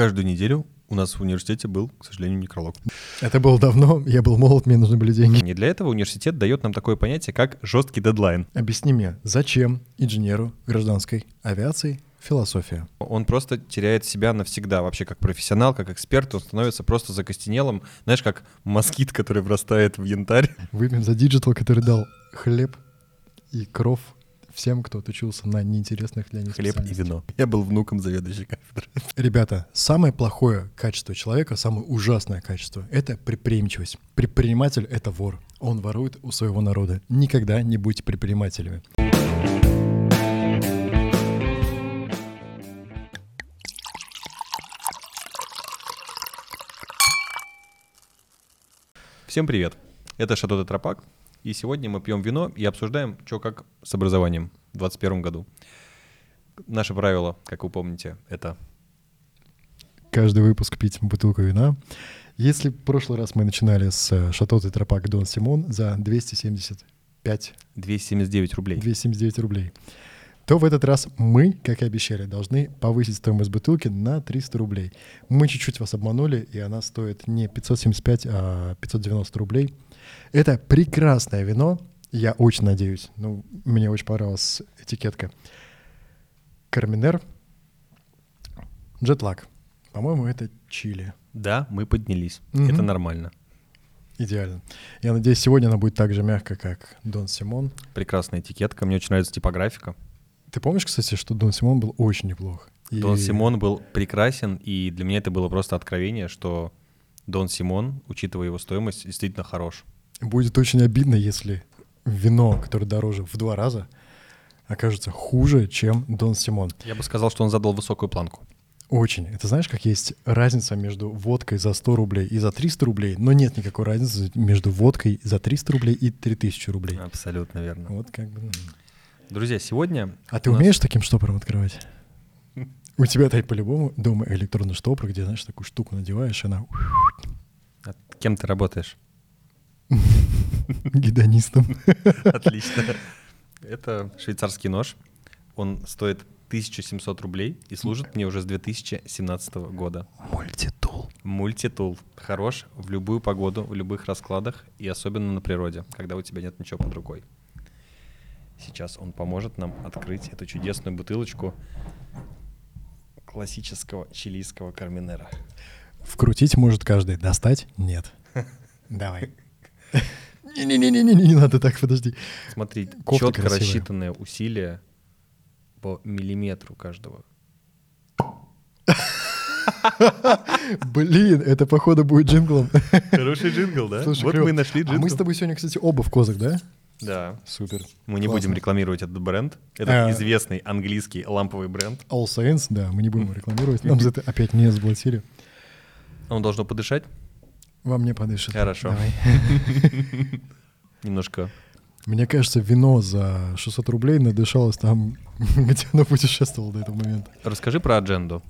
Каждую неделю у нас в университете был, к сожалению, некролог. Это было давно, я был молод, мне нужны были деньги. Не для этого университет дает нам такое понятие, как жесткий дедлайн. Объясни мне, зачем инженеру гражданской авиации философия? Он просто теряет себя навсегда, вообще как профессионал, как эксперт, он становится просто закостенелым, знаешь, как москит, который врастает в янтарь. Выпьем за digital, который дал хлеб и кров всем, кто отучился на неинтересных для них Хлеб и вино. Я был внуком заведующей кафедры. Ребята, самое плохое качество человека, самое ужасное качество — это предприимчивость. Предприниматель — это вор. Он ворует у своего народа. Никогда не будьте предпринимателями. Всем привет. Это Шато Тропак, и сегодня мы пьем вино и обсуждаем, что как с образованием в 2021 году. Наше правило, как вы помните, это... Каждый выпуск пить бутылку вина. Если в прошлый раз мы начинали с э, Шато Тропак Дон Симон за 275... 279 рублей. 279 рублей то в этот раз мы, как и обещали, должны повысить стоимость бутылки на 300 рублей. Мы чуть-чуть вас обманули, и она стоит не 575, а 590 рублей. Это прекрасное вино, я очень надеюсь. Ну, мне очень понравилась этикетка. Карминер. Джетлаг. По-моему, это Чили. Да, мы поднялись. Угу. Это нормально. Идеально. Я надеюсь, сегодня она будет так же мягко, как Дон Симон. Прекрасная этикетка. Мне очень нравится типографика. Ты помнишь, кстати, что Дон Симон был очень неплох? И... Дон Симон был прекрасен, и для меня это было просто откровение, что Дон Симон, учитывая его стоимость, действительно хорош. Будет очень обидно, если вино, которое дороже в два раза, окажется хуже, чем Дон Симон. Я бы сказал, что он задал высокую планку. Очень. Это знаешь, как есть разница между водкой за 100 рублей и за 300 рублей, но нет никакой разницы между водкой за 300 рублей и 3000 рублей. Абсолютно верно. Вот как бы... Друзья, сегодня... А ты нас... умеешь таким штопором открывать? У тебя-то по-любому дома электронный штопор, где, знаешь, такую штуку надеваешь, и она... А кем ты работаешь? Гедонистом. Отлично. Это швейцарский нож. Он стоит 1700 рублей и служит мне уже с 2017 года. Мультитул. Мультитул. Хорош в любую погоду, в любых раскладах и особенно на природе, когда у тебя нет ничего под рукой. Сейчас он поможет нам открыть эту чудесную бутылочку классического чилийского карминера. Вкрутить может каждый, достать — нет. Давай. Не-не-не-не, не надо так, подожди. Смотри, Кофта четко красивая. рассчитанное усилие по миллиметру каждого. Блин, это походу будет джинглом. Хороший джингл, да? Слушай, вот мы нашли джингл. А мы с тобой сегодня, кстати, оба в козах, да? Да. Супер. Мы не Классно. будем рекламировать этот бренд. Это а, известный английский ламповый бренд. All Saints, да, мы не будем рекламировать. Нам за это опять не заплатили. Он должно подышать? Вам не подышит. Хорошо. Немножко. Мне кажется, вино за 600 рублей надышалось там, где оно путешествовало до этого момента. Расскажи про адженду.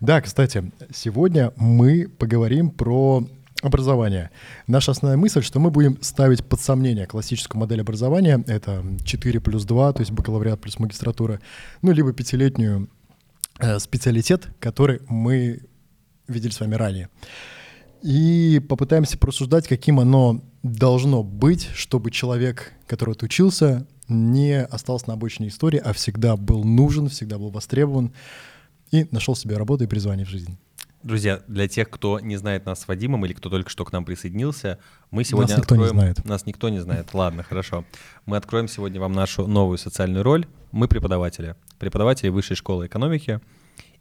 Да, кстати, сегодня мы поговорим про образование. Наша основная мысль, что мы будем ставить под сомнение классическую модель образования, это 4 плюс 2, то есть бакалавриат плюс магистратура, ну, либо пятилетнюю э, специалитет, который мы видели с вами ранее. И попытаемся просуждать, каким оно должно быть, чтобы человек, который отучился, не остался на обочине истории, а всегда был нужен, всегда был востребован и нашел себе работу и призвание в жизни. Друзья, для тех, кто не знает нас с Вадимом или кто только что к нам присоединился, мы сегодня нас никто откроем... не знает. Нас никто не знает. Ладно, хорошо. Мы откроем сегодня вам нашу новую социальную роль. Мы преподаватели. Преподаватели Высшей школы экономики.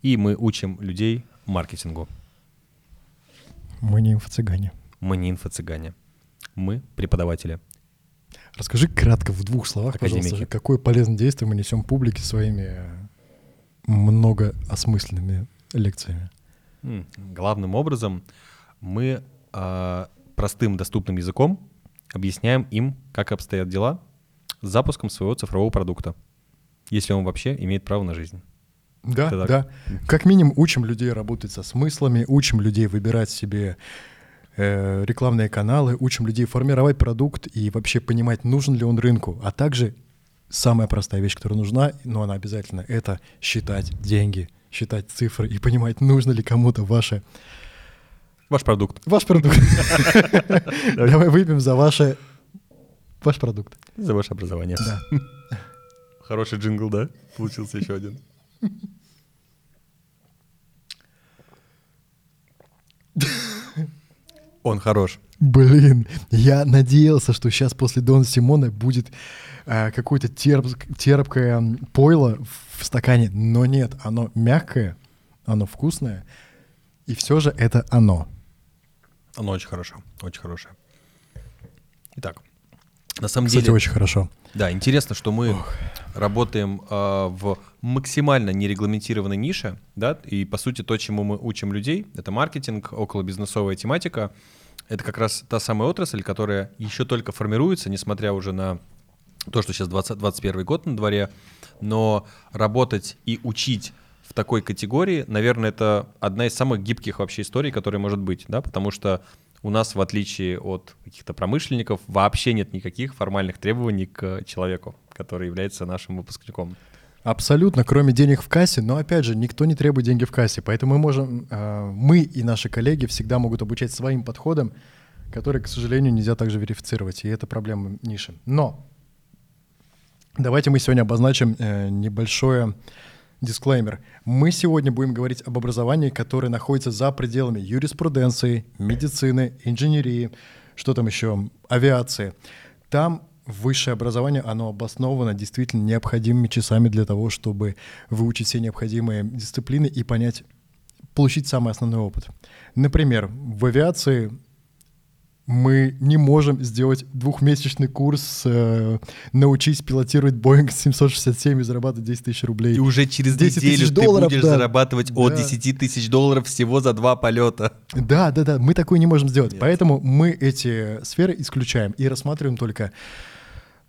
И мы учим людей маркетингу. Мы не инфо-цыгане. Мы не инфо-цыгане. Мы преподаватели. Расскажи кратко в двух словах, Академики. пожалуйста, какое полезное действие мы несем публике своими многоосмысленными лекциями. Главным образом мы э, простым доступным языком объясняем им, как обстоят дела с запуском своего цифрового продукта, если он вообще имеет право на жизнь. Да, да. Как минимум учим людей работать со смыслами, учим людей выбирать себе э, рекламные каналы, учим людей формировать продукт и вообще понимать, нужен ли он рынку, а также самая простая вещь, которая нужна, но она обязательно, это считать деньги — считать цифры и понимать, нужно ли кому-то ваше... Ваш продукт. Ваш продукт. Давай выпьем за ваше... Ваш продукт. За ваше образование. Да. Хороший джингл, да? Получился еще один. Он хорош. Блин, я надеялся, что сейчас после Дона Симона будет э, какое-то терп, терпкое пойло в стакане, но нет, оно мягкое, оно вкусное, и все же это оно. Оно очень хорошо, очень хорошее. Итак, на самом Кстати, деле... очень хорошо. Да, интересно, что мы работаем э, в максимально нерегламентированной нише, да, и по сути то, чему мы учим людей, это маркетинг, околобизнесовая тематика, это как раз та самая отрасль, которая еще только формируется, несмотря уже на то, что сейчас 20, 21 год на дворе, но работать и учить в такой категории, наверное, это одна из самых гибких вообще историй, которая может быть, да, потому что у нас, в отличие от каких-то промышленников, вообще нет никаких формальных требований к человеку, который является нашим выпускником. Абсолютно, кроме денег в кассе, но опять же, никто не требует деньги в кассе, поэтому мы можем, э, мы и наши коллеги всегда могут обучать своим подходам, которые, к сожалению, нельзя также верифицировать, и это проблема ниши. Но давайте мы сегодня обозначим э, небольшое дисклеймер. Мы сегодня будем говорить об образовании, которое находится за пределами юриспруденции, медицины, инженерии, что там еще, авиации. Там высшее образование, оно обосновано действительно необходимыми часами для того, чтобы выучить все необходимые дисциплины и понять, получить самый основной опыт. Например, в авиации мы не можем сделать двухмесячный курс э, «Научись пилотировать Boeing 767 и зарабатывать 10 тысяч рублей». И уже через 10 неделю ты долларов, будешь да. зарабатывать от Да. 10 тысяч долларов всего за два полета. Да, да, да, мы такое не можем сделать. Нет. Поэтому мы эти сферы исключаем и рассматриваем только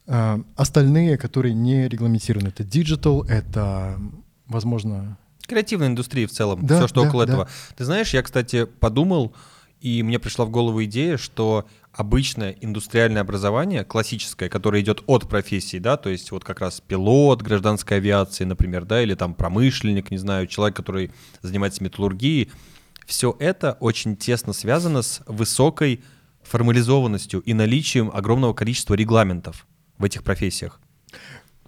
э, остальные, которые не регламентированы. Это digital, это, возможно, Креативная индустрия в целом, Да, все, что да, около да. этого. Ты знаешь, я, кстати, подумал, и мне пришла в голову идея, что обычное индустриальное образование, классическое, которое идет от профессии, да, то есть вот как раз пилот гражданской авиации, например, да, или там промышленник, не знаю, человек, который занимается металлургией, все это очень тесно связано с высокой формализованностью и наличием огромного количества регламентов в этих профессиях.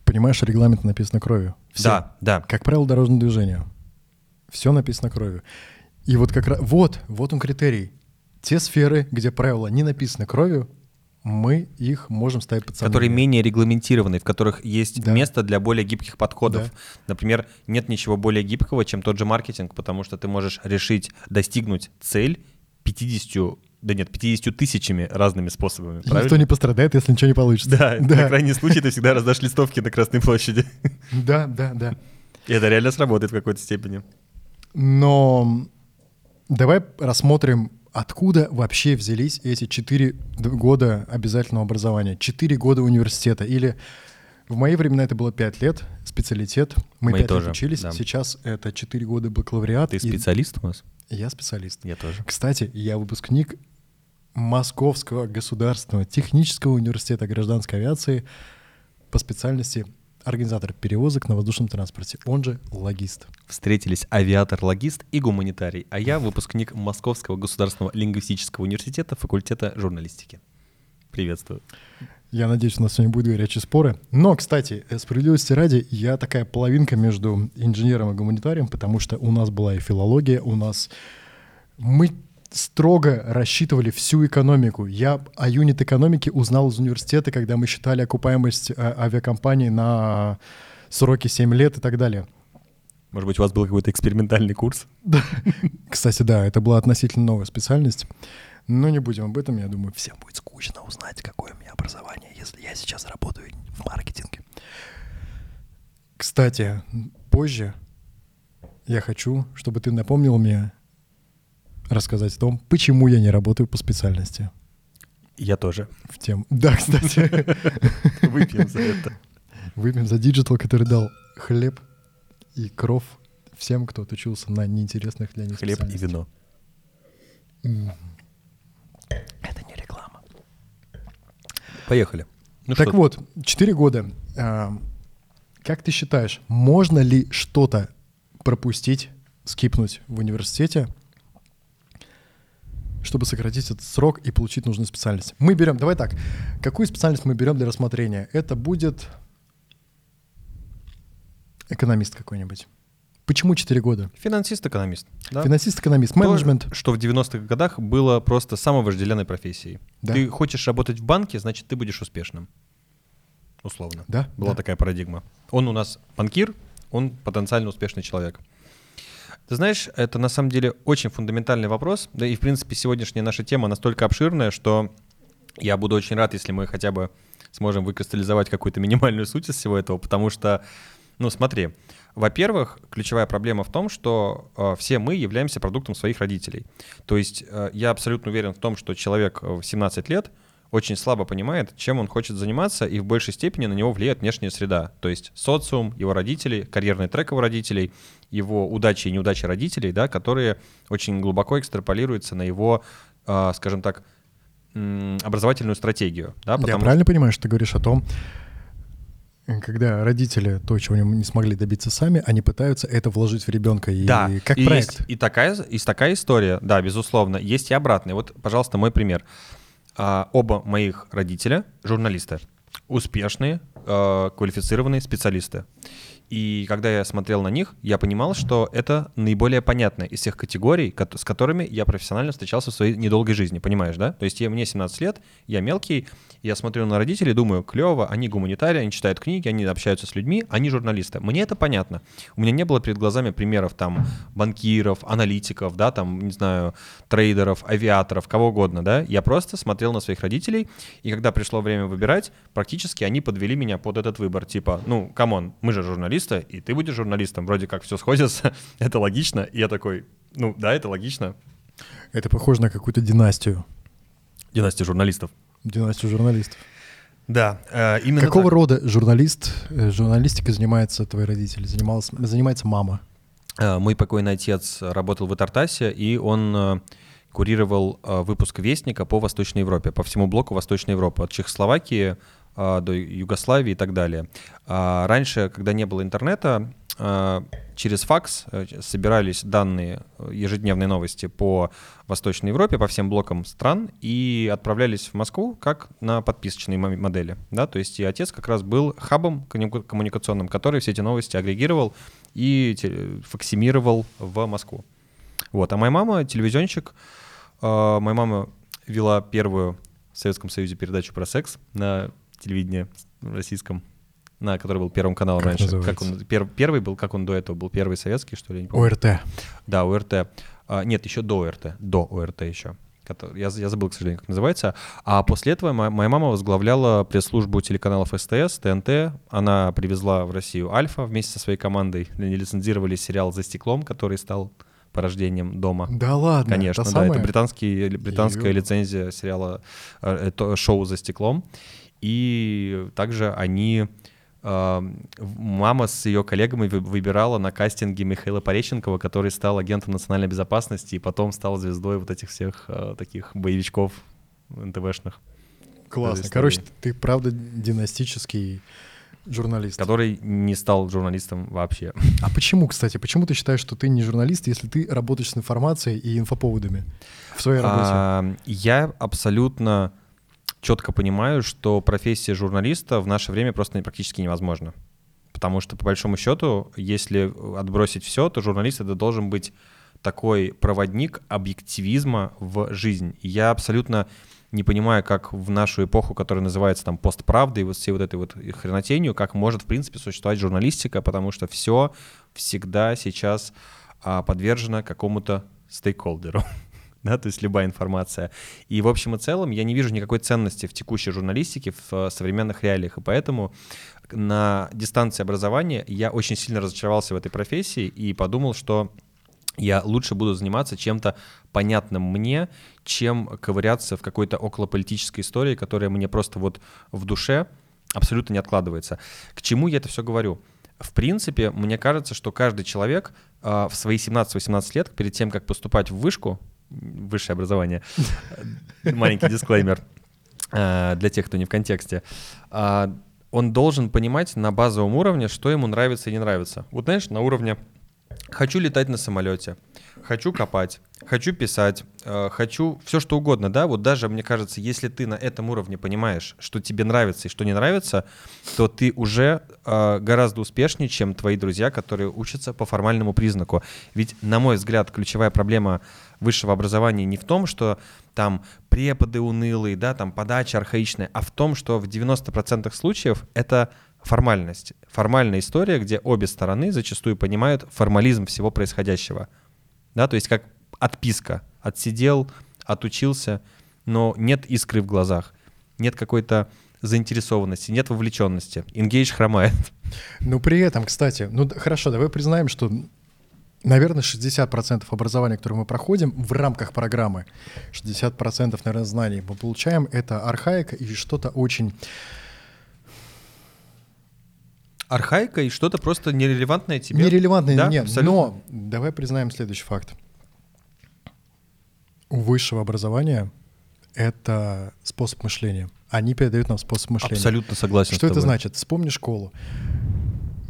понимаешь, регламент написано кровью. Все. Да, да. Как правило дорожного движения. Все написано кровью. И вот как раз, вот, вот он критерий. Те сферы, где правила не написаны кровью, мы их можем ставить под сомнение. которые менее регламентированы, в которых есть Да. место для более гибких подходов. Да. Например, нет ничего более гибкого, чем тот же маркетинг, потому что ты можешь решить достигнуть цель 50, да нет, 50 тысячами разными способами. И правильно? Никто не пострадает, если ничего не получится. Да, на крайний случай ты всегда раздашь листовки на Красной площади. да, да, да. И это реально сработает в какой-то степени. Но давай рассмотрим, откуда вообще взялись эти четыре года обязательного образования, четыре года университета. Или в мои времена это было пять лет, специалитет. Мы Мои пять лет учились. да. Сейчас это четыре года бакалавриат. Ты и специалист у нас? Я специалист. Я тоже. Кстати, я выпускник Московского государственного технического университета гражданской авиации по специальности организатор перевозок на воздушном транспорте, он же логист. Встретились авиатор-логист и гуманитарий, а я выпускник Московского государственного лингвистического университета факультета журналистики. Приветствую. Я надеюсь, у нас сегодня будут горячие споры. Но, кстати, э, справедливости ради, я такая половинка между инженером и гуманитарием, потому что у нас была и филология, у нас... Мы строго рассчитывали всю экономику. Я о юнит-экономике узнал из университета, когда мы считали окупаемость э, авиакомпаний на сроки 7 лет и так далее. Может быть, у вас был какой-то экспериментальный курс? Кстати, да, это была относительно новая специальность. Но не будем об этом, я думаю, всем будет скучно узнать, какое у меня образование, если я сейчас работаю в маркетинге. Кстати, позже я хочу, чтобы ты напомнил мне рассказать о том, почему я не работаю по специальности. Я тоже. В тему. Да, кстати. Выпьем за это. Выпьем за digital, который дал хлеб и кров всем, кто отучился на неинтересных для них Хлеб и вино. Это не реклама. Поехали. Ну так что, вот, 4 года. А, как ты считаешь, можно ли что-то пропустить, скипнуть в университете, чтобы сократить этот срок и получить нужную специальность. Мы берем, давай так, какую специальность мы берем для рассмотрения? Это будет экономист какой-нибудь. Почему 4 года? Финансист-экономист. Да? Финансист-экономист, То, менеджмент. что в 90-х годах было просто самой вожделенной профессией. Да. Ты хочешь работать в банке, значит, ты будешь успешным. Условно. Да, Была да. такая парадигма. Он у нас банкир, он потенциально успешный человек. Знаешь, это на самом деле очень фундаментальный вопрос. Да и, в принципе, сегодняшняя наша тема настолько обширная, что я буду очень рад, если мы хотя бы сможем выкристаллизовать какую-то минимальную суть из всего этого, потому что, ну смотри, во-первых, ключевая проблема в том, что э, все мы являемся продуктом своих родителей. То есть э, я абсолютно уверен в том, что человек э, в 17 лет очень слабо понимает, чем он хочет заниматься, и в большей степени на него влияет внешняя среда. То есть социум, его родители, карьерный трек его родителей, его удачи и неудачи родителей, да, которые очень глубоко экстраполируются на его, э, скажем так, образовательную стратегию. Да, Я правильно понимаю, что ты говоришь о том, когда родители то, чего они не смогли добиться сами, они пытаются это вложить в ребенка и Да, как и проект. Есть и такая, и такая история, да, безусловно. Есть и обратная. Вот, пожалуйста, мой пример. А, оба моих родителя журналисты, успешные, а, квалифицированные специалисты. И когда я смотрел на них, я понимал, что это наиболее понятное из всех категорий, с которыми я профессионально встречался в своей недолгой жизни, понимаешь, да? То есть я, мне 17 лет, я мелкий, я смотрю на родителей, думаю, клево, они гуманитарии, они читают книги, они общаются с людьми, они журналисты. Мне это понятно. У меня не было перед глазами примеров там банкиров, аналитиков, да, там, не знаю, трейдеров, авиаторов, кого угодно, да. Я просто смотрел на своих родителей, и когда пришло время выбирать, практически они подвели меня под этот выбор. Типа, ну, come on, мы же журналисты, и ты будешь журналистом, вроде как все сходится, это логично. И я такой, ну, да, это логично. Это похоже на какую-то династию. Династия журналистов. Династию журналистов. Да, э, именно Какого так. рода журналист, э, журналистикой занимаются твои родители? Занималась, занимается мама. Э, Мой покойный отец работал в Итартасе, и он э, курировал э, выпуск «Вестника» по Восточной Европе, по всему блоку Восточной Европы, от Чехословакии до Югославии и так далее. А Раньше, когда не было интернета, э, через факс э, собирались данные э, ежедневной новости по Восточной Европе, по всем блокам стран, и отправлялись в Москву как на подписочной мо- модели. Да? То есть и отец как раз был хабом коммуни- коммуникационным, который все эти новости агрегировал и факсимировал в Москву. Вот. А моя мама телевизионщик. Моя мама вела первую в Советском Союзе передачу про секс на телевидении российском, на который был первым каналом Как раньше. называется? Как он, пер- первый был, как он до этого был, первый советский, что ли. ОРТ. Да, ОРТ. А, нет, еще до ОРТ. До ОРТ еще. Я, я забыл, к сожалению, как называется. А после этого моя, моя мама возглавляла пресс-службу телеканалов СТС, ТНТ. Она привезла в Россию Альфа вместе со своей командой. Они лицензировали сериал «За стеклом», который стал порождением дома. Да ладно, Конечно, это да, это самое? британский, британская Ё. лицензия сериала э, это шоу за стеклом. И также они э, мама с ее коллегами вы- выбирала на кастинге Михаила Пореченкова, который стал агентом национальной безопасности и потом стал звездой вот этих всех э, таких боевичков НТВшных, Классно. Короче, ты правда династический журналист. который не стал журналистом вообще. А почему, кстати, почему ты считаешь, что ты не журналист, если ты работаешь с информацией и инфоповодами в своей работе? А, Я абсолютно четко понимаю, что профессия журналиста в наше время просто практически невозможна. Потому что, по большому счету, если отбросить все, то журналист это должен быть такой проводник объективизма в жизнь. И я абсолютно не понимаю, как в нашу эпоху, которая называется там постправдой, вот всей вот этой вот хренотенью, как может, в принципе, существовать журналистика, потому что все всегда сейчас а, подвержено какому-то стейкхолдеру. да, то есть любая информация. И в общем и целом я не вижу никакой ценности в текущей журналистике в э, современных реалиях, и поэтому на дистанции образования я очень сильно разочаровался в этой профессии и подумал, что я лучше буду заниматься чем-то понятным мне, чем ковыряться в какой-то околополитической истории, которая мне просто вот в душе абсолютно не откладывается. К чему я это все говорю? В принципе, мне кажется, что каждый человек э, в свои 17-18 лет, перед тем, как поступать в вышку, высшее образование, маленький дисклеймер э, для тех, кто не в контексте, э, он должен понимать на базовом уровне, что ему нравится и не нравится. Вот знаешь, на уровне Хочу летать на самолете, хочу копать, хочу писать, э, хочу все что угодно, да, вот даже, мне кажется, если ты на этом уровне понимаешь, что тебе нравится и что не нравится, то ты уже э, гораздо успешнее, чем твои друзья, которые учатся по формальному признаку. Ведь, на мой взгляд, ключевая проблема высшего образования не в том, что там преподы унылые, да, там подача архаичная, а в том, что в 90% случаев это формальность. Формальная история, где обе стороны зачастую понимают формализм всего происходящего. Да, то есть как отписка. Отсидел, отучился, но нет искры в глазах, нет какой-то заинтересованности, нет вовлеченности. Ингейдж хромает. Ну, при этом, кстати, ну хорошо, давай признаем, что, наверное, 60% образования, которое мы проходим в рамках программы, 60% наверное, знаний мы получаем, это архаика и что-то очень архаика и что-то просто нерелевантное тебе. Нерелевантное, да, нет. абсолютно. Но давай признаем следующий факт. У высшего образования это способ мышления. Они передают нам способ мышления. Абсолютно согласен. Что это значит? Вспомни школу.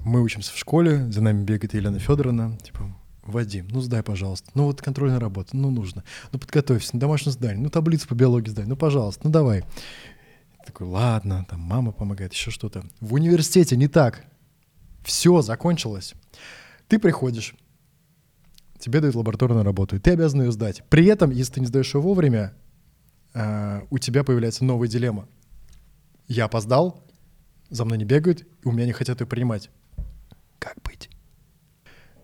Мы учимся в школе, за нами бегает Елена Федоровна, типа, Вадим, ну сдай, пожалуйста. Ну вот контрольная работа, ну нужно. Ну подготовься, ну домашнее задание, ну таблицу по биологии сдай, ну пожалуйста, ну давай. Такой, ладно, там мама помогает, еще что-то. В университете не так. Все закончилось. Ты приходишь, тебе дают лабораторную работу, и ты обязан ее сдать. При этом, если ты не сдаешь ее вовремя, э, у тебя появляется новая дилемма. Я опоздал, за мной не бегают, и у меня не хотят ее принимать. Как быть?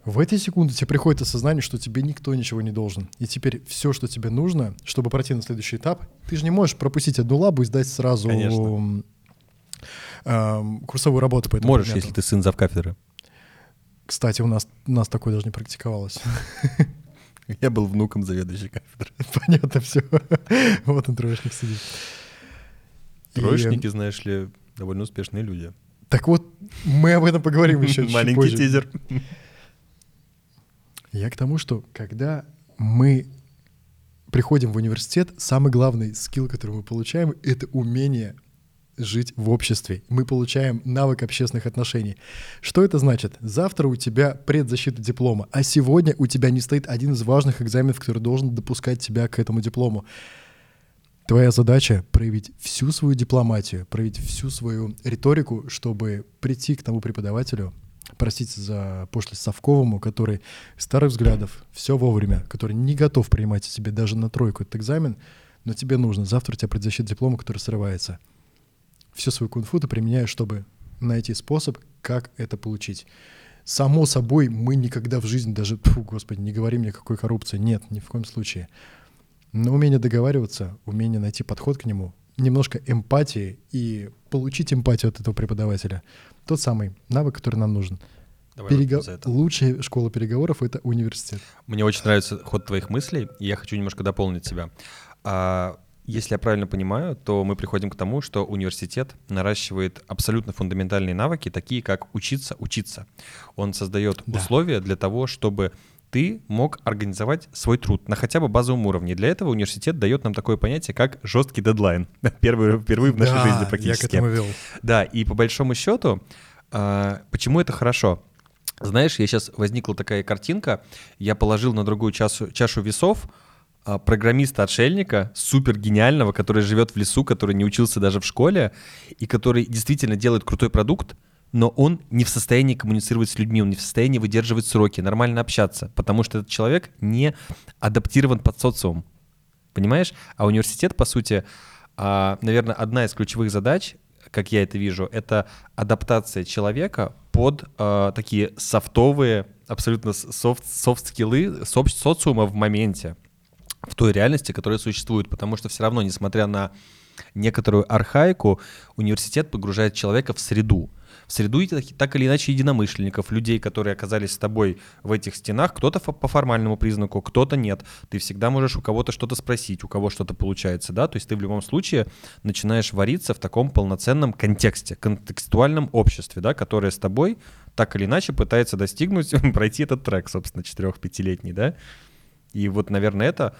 В этой секунде тебе приходит осознание, что тебе никто ничего не должен. И теперь все, что тебе нужно, чтобы пройти на следующий этап, ты же не можешь пропустить одну лабу и сдать сразу Конечно. Эм, курсовую работу по этому Можешь, предмету. если ты сын завкафедры. Кстати, у нас, у нас такое даже не практиковалось. Я был внуком заведующей кафедры. Понятно все. Вот он, троечник сидит. И, Троечники, знаешь ли, довольно успешные люди. Так вот, мы об этом поговорим еще чуть Маленький позже. тизер. Я к тому, что когда мы приходим в университет, самый главный скилл, который мы получаем, это умение жить в обществе. Мы получаем навык общественных отношений. Что это значит? Завтра у тебя предзащита диплома, а сегодня у тебя не стоит один из важных экзаменов, который должен допускать тебя к этому диплому. Твоя задача проявить всю свою дипломатию, проявить всю свою риторику, чтобы прийти к тому преподавателю, простите за пошлость Совковому, который старых взглядов, все вовремя, который не готов принимать себе даже на тройку этот экзамен, но тебе нужно. Завтра у тебя предзащита диплома, который срывается. Всю свою кунг-фу ты применяешь, чтобы найти способ, как это получить. Само собой, мы никогда в жизни даже, фу, господи, не говори мне, какой коррупции. Нет, ни в коем случае. Но умение договариваться, умение найти подход к нему, немножко эмпатии и получить эмпатию от этого преподавателя. Тот самый навык, который нам нужен. Давай Перего- это. Лучшая школа переговоров — это университет. Мне очень нравится ход твоих мыслей, и я хочу немножко дополнить тебя. А, Если я правильно понимаю, то мы приходим к тому, что университет наращивает абсолютно фундаментальные навыки, такие как учиться учиться. Он создает Да. условия для того, чтобы ты мог организовать свой труд на хотя бы базовом уровне. Для этого университет дает нам такое понятие, как жесткий дедлайн. Первый, впервые в нашей Да, жизни я практически. к этому вел. Да, и по большому счету, а, почему это хорошо? Знаешь, я сейчас возникла такая картинка, я положил на другую чашу, чашу весов программиста-отшельника, супер гениального, который живет в лесу, который не учился даже в школе, и который действительно делает крутой продукт, но он не в состоянии коммуницировать с людьми, он не в состоянии выдерживать сроки, нормально общаться, потому что этот человек не адаптирован под социум. Понимаешь? А университет, по сути, а, наверное, одна из ключевых задач, как я это вижу, это адаптация человека под а, такие софтовые, абсолютно софт-скиллы соц- социума в моменте, в той реальности, которая существует. Потому что все равно, несмотря на некоторую архаику, университет погружает человека в среду. В среду так, или иначе единомышленников, людей, которые оказались с тобой в этих стенах, кто-то по формальному признаку, кто-то нет. Ты всегда можешь у кого-то что-то спросить, у кого что-то получается, да, то есть ты в любом случае начинаешь вариться в таком полноценном контексте, контекстуальном обществе, да, которое с тобой так или иначе пытается достигнуть, пройти этот трек, собственно, 4-5-летний, да. И вот, наверное, это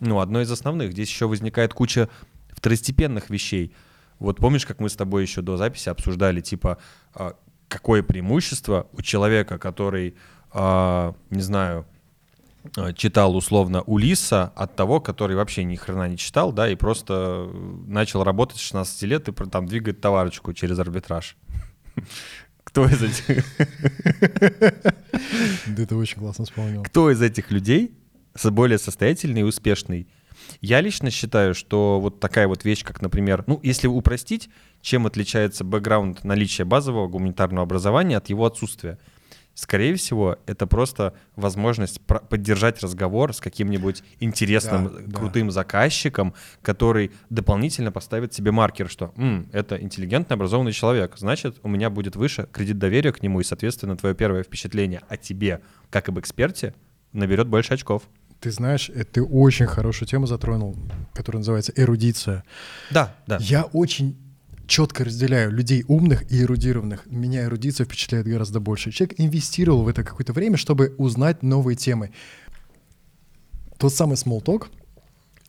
ну, одно из основных. Здесь еще возникает куча второстепенных вещей. Вот помнишь, как мы с тобой еще до записи обсуждали, типа, а, какое преимущество у человека, который а, не знаю, а, читал условно Улиса от того, который вообще ни хрена не читал, да, и просто начал работать с 16 лет и там двигает товарочку через арбитраж. Кто из этих... Да это очень классно вспомнил. Кто из этих людей более состоятельный и успешный? Я лично считаю, что вот такая вот вещь, как, например, ну, если упростить, чем отличается бэкграунд наличия базового гуманитарного образования от его отсутствия? Скорее всего, это просто возможность поддержать разговор с каким-нибудь интересным, да, крутым да. заказчиком, который дополнительно поставит себе маркер, что М, это интеллигентный, образованный человек, значит, у меня будет выше кредит доверия к нему, и, соответственно, твое первое впечатление о тебе, как об эксперте, наберет больше очков. Ты знаешь, это ты очень хорошую тему затронул, которая называется эрудиция. Да, да. Я очень четко разделяю людей умных и эрудированных. Меня эрудиция впечатляет гораздо больше. Человек инвестировал в это какое-то время, чтобы узнать новые темы. Тот самый small talk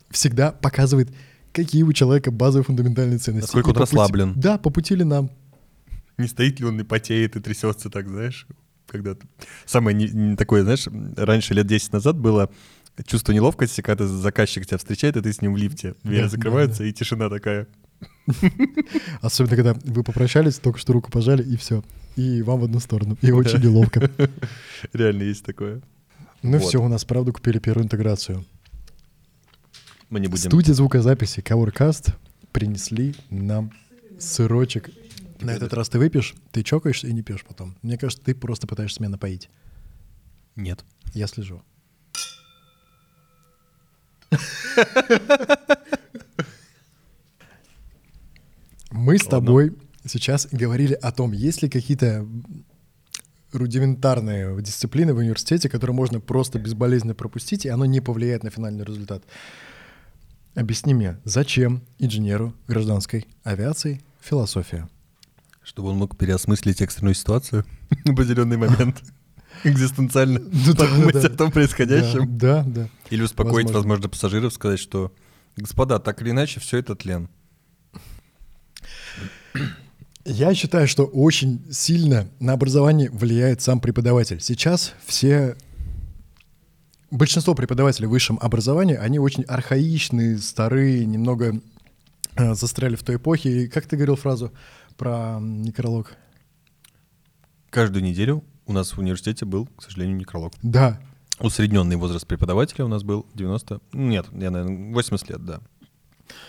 всегда показывает, какие у человека базовые фундаментальные ценности. Насколько он расслаблен. Да, по пути ли нам. Не стоит ли он и потеет, и трясется так, знаешь, когда ты... Самое не, не такое, знаешь, раньше, лет 10 назад было чувство неловкости, когда заказчик тебя встречает, и ты с ним в лифте. Двери да, закрываются, да, да. и тишина такая. Особенно, когда вы попрощались, только что руку пожали, и все. И вам в одну сторону. И очень неловко. Реально есть такое. Ну вот. все, у нас, правда, купили первую интеграцию. Мы не будем... Студия звукозаписи Covercast принесли нам сырочек. На этот раз ты выпьешь, ты чокаешься и не пьешь потом. Мне кажется, ты просто пытаешься меня напоить. Нет. Я слежу. Мы с тобой сейчас говорили о том, есть ли какие-то рудиментарные дисциплины в университете, которые можно просто безболезненно пропустить, и оно не повлияет на финальный результат. Объясни мне, зачем инженеру гражданской авиации философия? Чтобы он мог переосмыслить экстренную ситуацию в определенный момент. Экзистенциально ну подумать о том происходящем. Да, да. Или успокоить, возможно, пассажиров, сказать, что, господа, так или иначе, все это тлен. Я считаю, что очень сильно на образование влияет сам преподаватель. Сейчас все большинство преподавателей в высшем образовании, они очень архаичные, старые, немного э, застряли в той эпохе. И как ты говорил фразу про некролог? Каждую неделю у нас в университете был, к сожалению, некролог. Да. Усредненный возраст преподавателя у нас был 90... Нет, я, наверное, 80 лет, да.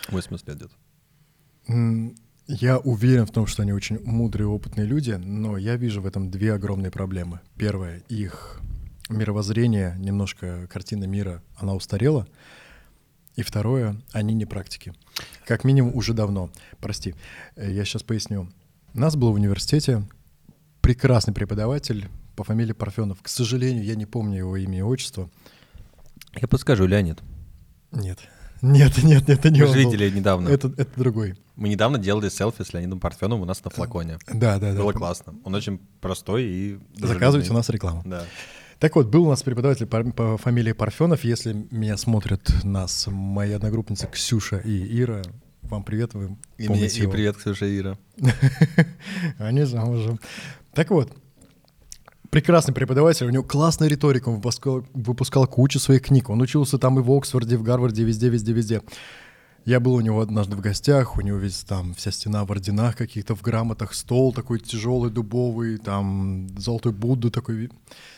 80 лет где-то. Я уверен в том, что они очень мудрые, опытные люди, но я вижу в этом две огромные проблемы. Первое, их мировоззрение, немножко картина мира, она устарела. И второе, они не практики. Как минимум уже давно. Прости, э, я сейчас поясню. Нас был в университете прекрасный преподаватель по фамилии Парфенов. К сожалению, я не помню его имя и отчество. Я подскажу, Леонид. Нет. Нет, нет, это не Мы же видели был. недавно. Это, это другой. Мы недавно делали селфи с Леонидом Парфеновым у нас на флаконе. Да, да, да. Было классно. Он очень простой и... Заказывайте у нас рекламу. Да. Так вот, был у нас преподаватель по, по фамилии Парфенов. Если меня смотрят нас мои одногруппницы Ксюша и Ира, вам привет, вы и мне, И привет, Ксюша и Ира. Они замужем. Так вот, прекрасный преподаватель, у него классная риторика, он выпускал, выпускал кучу своих книг. Он учился там и в Оксфорде, в Гарварде, везде, везде, везде. Я был у него однажды в гостях, у него весь там вся стена в орденах каких-то, в грамотах, стол такой тяжелый, дубовый, там золотой Будду такой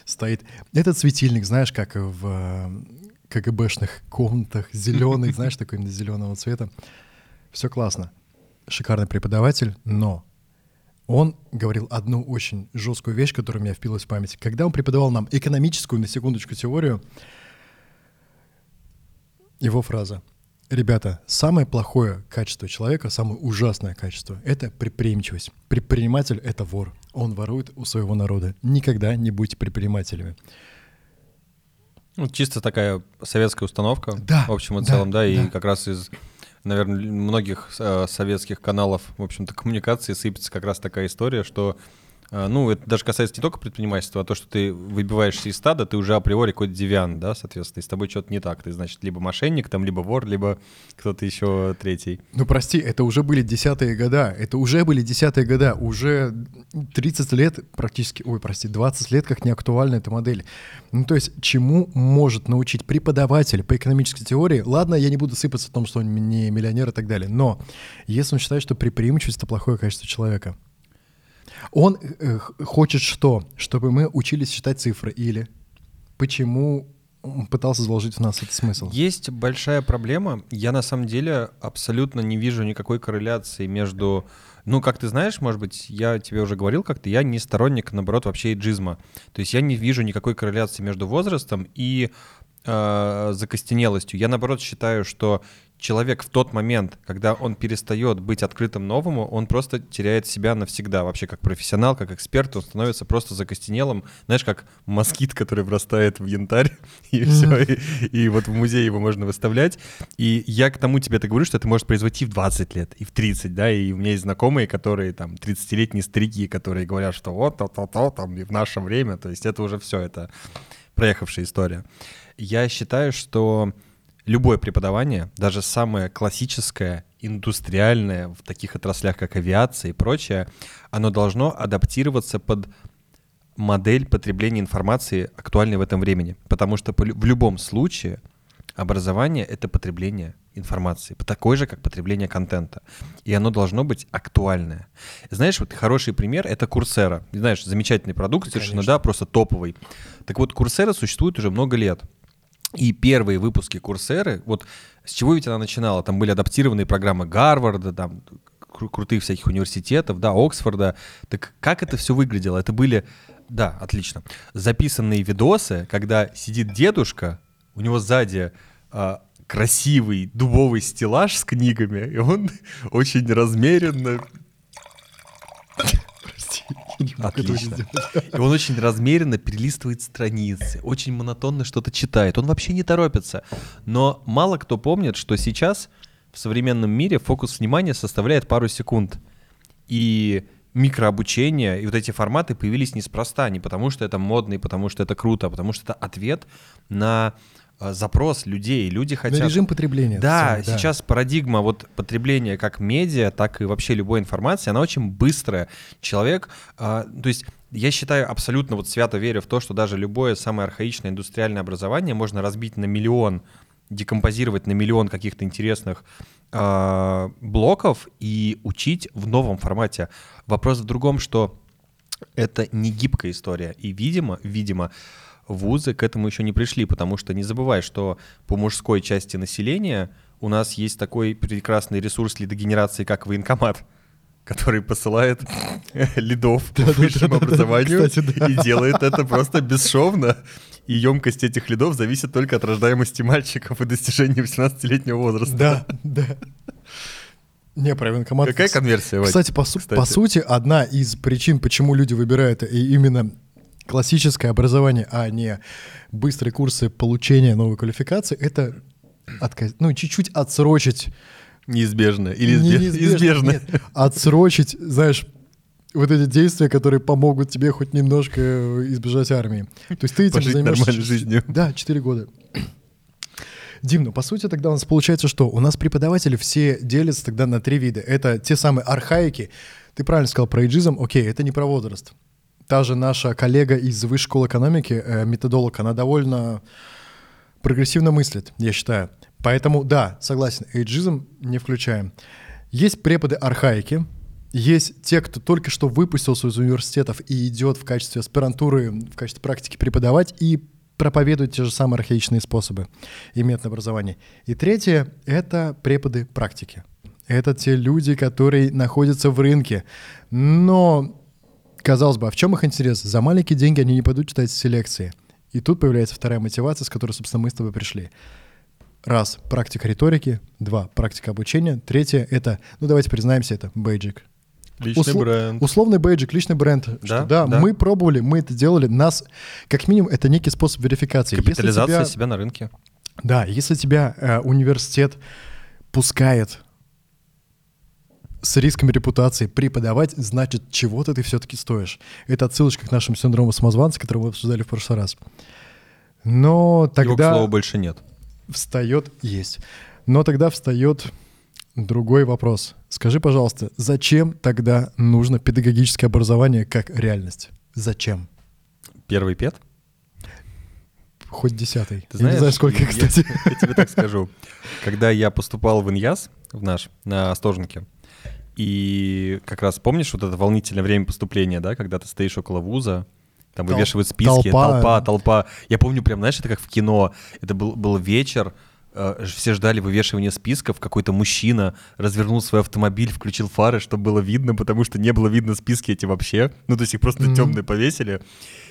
стоит. Этот светильник, знаешь, как в э, КГБшных комнатах, зеленый, знаешь, такой зеленого цвета. Все классно. Шикарный преподаватель, но он говорил одну очень жесткую вещь, которая у меня впилась в память. Когда он преподавал нам экономическую, на секундочку, теорию, его фраза. Ребята, самое плохое качество человека, самое ужасное качество — это предприимчивость. Предприниматель — это вор. Он ворует у своего народа. Никогда не будьте предпринимателями. Ну, чисто такая советская установка да, в общем и да, целом, да, да, и как раз из наверное, многих э, советских каналов, в общем-то, коммуникации сыпется как раз такая история, что ну, это даже касается не только предпринимательства, а то, что ты выбиваешься из стада, ты уже априори какой-то девиан, да, соответственно, и с тобой что-то не так. Ты, значит, либо мошенник, там, либо вор, либо кто-то еще третий. Ну, прости, это уже были десятые года, это уже были десятые года, уже 30 лет практически, ой, прости, 20 лет как не актуальна эта модель. Ну, то есть, чему может научить преподаватель по экономической теории? Ладно, я не буду сыпаться в том, что он не миллионер и так далее, но если он считает, что предприимчивость — это плохое качество человека, он э, хочет что? Чтобы мы учились считать цифры или почему пытался заложить в нас этот смысл? Есть большая проблема. Я на самом деле абсолютно не вижу никакой корреляции между... Ну, как ты знаешь, может быть, я тебе уже говорил как-то, я не сторонник, наоборот, вообще иджизма. То есть я не вижу никакой корреляции между возрастом и э, закостенелостью. Я, наоборот, считаю, что человек в тот момент, когда он перестает быть открытым новому, он просто теряет себя навсегда. Вообще как профессионал, как эксперт, он становится просто закостенелым. Знаешь, как москит, который врастает в янтарь, и все. И, и вот в музее его можно выставлять. И я к тому тебе это говорю, что это может произойти в 20 лет, и в 30, да, и у меня есть знакомые, которые там 30-летние старики, которые говорят, что вот то-то-то, там, и в наше время, то есть это уже все, это проехавшая история. Я считаю, что любое преподавание, даже самое классическое, индустриальное, в таких отраслях, как авиация и прочее, оно должно адаптироваться под модель потребления информации, актуальной в этом времени. Потому что в любом случае образование — это потребление информации, такое же, как потребление контента. И оно должно быть актуальное. Знаешь, вот хороший пример — это Курсера. Знаешь, замечательный продукт, совершенно, да, просто топовый. Так вот, Курсера существует уже много лет. И первые выпуски Курсеры, вот с чего ведь она начинала? Там были адаптированные программы Гарварда, там кру- крутых всяких университетов, да, Оксфорда. Так как это все выглядело? Это были, да, отлично, записанные видосы, когда сидит дедушка, у него сзади а, красивый дубовый стеллаж с книгами, и он очень размеренно Отлично. И он очень размеренно перелистывает страницы, очень монотонно что-то читает. Он вообще не торопится. Но мало кто помнит, что сейчас в современном мире фокус внимания составляет пару секунд. И микрообучение и вот эти форматы появились неспроста, не потому что это модно и потому что это круто, а потому что это ответ на запрос людей. Люди хотят... На режим потребления. Да, целом, сейчас да. парадигма вот потребления как медиа, так и вообще любой информации, она очень быстрая. Человек, а, то есть я считаю, абсолютно вот свято верю в то, что даже любое самое архаичное индустриальное образование можно разбить на миллион, декомпозировать на миллион каких-то интересных э, блоков и учить в новом формате. Вопрос в другом, что это не гибкая история. И, видимо, видимо, вузы к этому еще не пришли, потому что не забывай, что по мужской части населения у нас есть такой прекрасный ресурс лидогенерации, как военкомат, который посылает лидов по высшему образованию и делает это просто бесшовно. И емкость этих лидов зависит только от рождаемости мальчиков и достижения 18-летнего возраста. Да, да. Не, про военкомат. Какая конверсия, Вадь? Кстати, по, Кстати. по сути, одна из причин, почему люди выбирают именно классическое образование, а не быстрые курсы получения новой квалификации, это отказ... ну, чуть-чуть отсрочить. Неизбежно. Или не, неизбежно. Нет, отсрочить, знаешь, вот эти действия, которые помогут тебе хоть немножко избежать армии. То есть ты этим Пожить займешься... нормальной жизнью. Да, 4 года. Дим, ну по сути тогда у нас получается что? У нас преподаватели все делятся тогда на три вида. Это те самые архаики. Ты правильно сказал про иджизм. Окей, это не про возраст та же наша коллега из Высшей школы экономики, э, методолог, она довольно прогрессивно мыслит, я считаю. Поэтому, да, согласен, эйджизм не включаем. Есть преподы архаики, есть те, кто только что выпустился из университетов и идет в качестве аспирантуры, в качестве практики преподавать и проповедует те же самые архаичные способы и метод образования. И третье — это преподы практики. Это те люди, которые находятся в рынке, но Казалось бы, а в чем их интерес? За маленькие деньги они не пойдут читать селекции. И тут появляется вторая мотивация, с которой, собственно, мы с тобой пришли. Раз, практика риторики. Два, практика обучения. Третье — это, ну давайте признаемся, это бейджик. Личный Услов... бренд. Условный бейджик, личный бренд. Да? Что, да, да, мы пробовали, мы это делали. Нас, как минимум, это некий способ верификации. Капитализация тебя... себя на рынке. Да, если тебя э, университет пускает с рисками репутации преподавать, значит, чего-то ты все-таки стоишь. Это отсылочка к нашему синдрому самозванца, который мы обсуждали в прошлый раз. Но тогда... Его, к слову, больше нет. Встает, есть. Но тогда встает другой вопрос. Скажи, пожалуйста, зачем тогда нужно педагогическое образование как реальность? Зачем? Первый пед? Хоть десятый. Ты знаешь, я не знаю, сколько, я, кстати. Я, я тебе так скажу. Когда я поступал в Иньяс, в наш, на Остоженке, и как раз помнишь вот это волнительное время поступления, да, когда ты стоишь около вуза, там Тол- вывешивают списки, толпа. толпа, толпа. Я помню прям, знаешь, это как в кино. Это был, был вечер, э, все ждали вывешивания списков, какой-то мужчина развернул свой автомобиль, включил фары, чтобы было видно, потому что не было видно списки эти вообще. Ну, то есть их просто mm-hmm. темные повесили.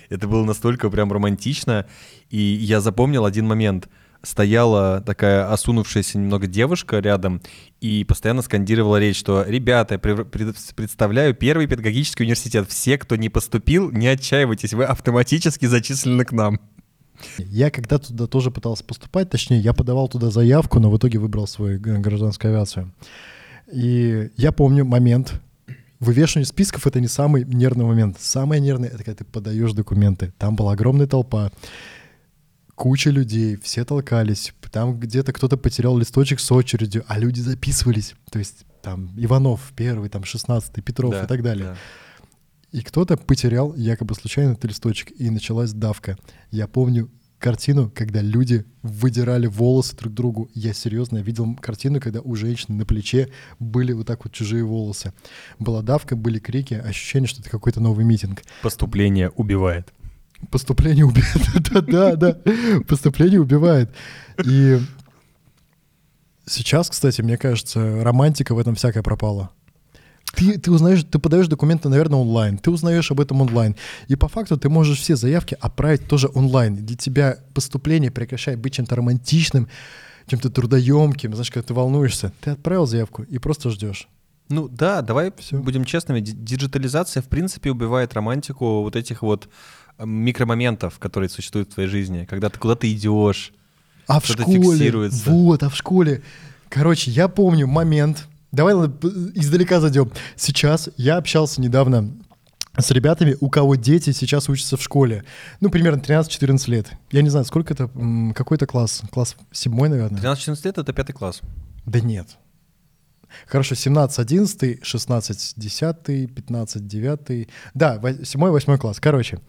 Это было настолько прям романтично. И я запомнил один момент — стояла такая осунувшаяся немного девушка рядом и постоянно скандировала речь, что «Ребята, представляю первый педагогический университет. Все, кто не поступил, не отчаивайтесь, вы автоматически зачислены к нам». Я когда туда тоже пытался поступать, точнее, я подавал туда заявку, но в итоге выбрал свою гражданскую авиацию. И я помню момент, вывешивание списков — это не самый нервный момент. Самое нервное — это когда ты подаешь документы. Там была огромная толпа куча людей, все толкались, там где-то кто-то потерял листочек с очередью, а люди записывались. То есть там Иванов первый, там шестнадцатый, Петров да, и так далее. Да. И кто-то потерял якобы случайно этот листочек, и началась давка. Я помню картину, когда люди выдирали волосы друг другу. Я серьезно видел картину, когда у женщины на плече были вот так вот чужие волосы. Была давка, были крики, ощущение, что это какой-то новый митинг. Поступление убивает. Поступление убивает. да, да, да. Поступление убивает. И сейчас, кстати, мне кажется, романтика в этом всякая пропала. Ты, ты узнаешь, ты подаешь документы, наверное, онлайн, ты узнаешь об этом онлайн. И по факту ты можешь все заявки отправить тоже онлайн. Для тебя поступление прекращает быть чем-то романтичным, чем-то трудоемким. Знаешь, когда ты волнуешься, ты отправил заявку и просто ждешь. Ну да, давай Все. будем честными. Диджитализация, в принципе, убивает романтику вот этих вот микромоментов, которые существуют в твоей жизни, когда ты куда-то идешь, а в школе, фиксируется. Вот, а в школе. Короче, я помню момент. Давай издалека зайдем. Сейчас я общался недавно с ребятами, у кого дети сейчас учатся в школе. Ну, примерно 13-14 лет. Я не знаю, сколько это, какой-то класс? Класс седьмой, наверное? 13-14 лет — это пятый класс. Да нет. Хорошо, 17, 11, 16, 10, 15, 9. Да, 7, 8 класс. Короче,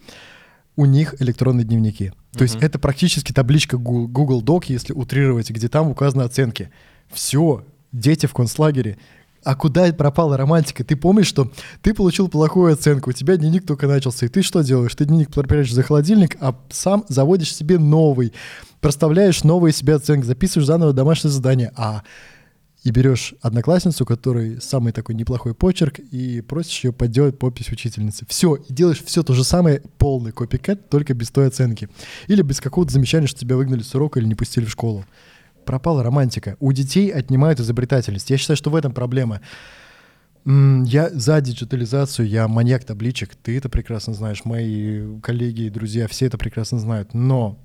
у них электронные дневники. То есть это практически табличка Google Doc, если утрировать, где там указаны оценки. Все, дети в концлагере. А куда пропала романтика? Ты помнишь, что ты получил плохую оценку, у тебя дневник только начался, и ты что делаешь? Ты дневник прячешь за холодильник, а сам заводишь себе новый, проставляешь новые себе оценки, записываешь заново домашнее задание. А и берешь одноклассницу, которой самый такой неплохой почерк, и просишь ее подделать подпись учительницы. Все, и делаешь все то же самое, полный копикет, только без той оценки. Или без какого-то замечания, что тебя выгнали с урока или не пустили в школу. Пропала романтика. У детей отнимают изобретательность. Я считаю, что в этом проблема. Я за диджитализацию, я маньяк табличек, ты это прекрасно знаешь, мои коллеги и друзья все это прекрасно знают, но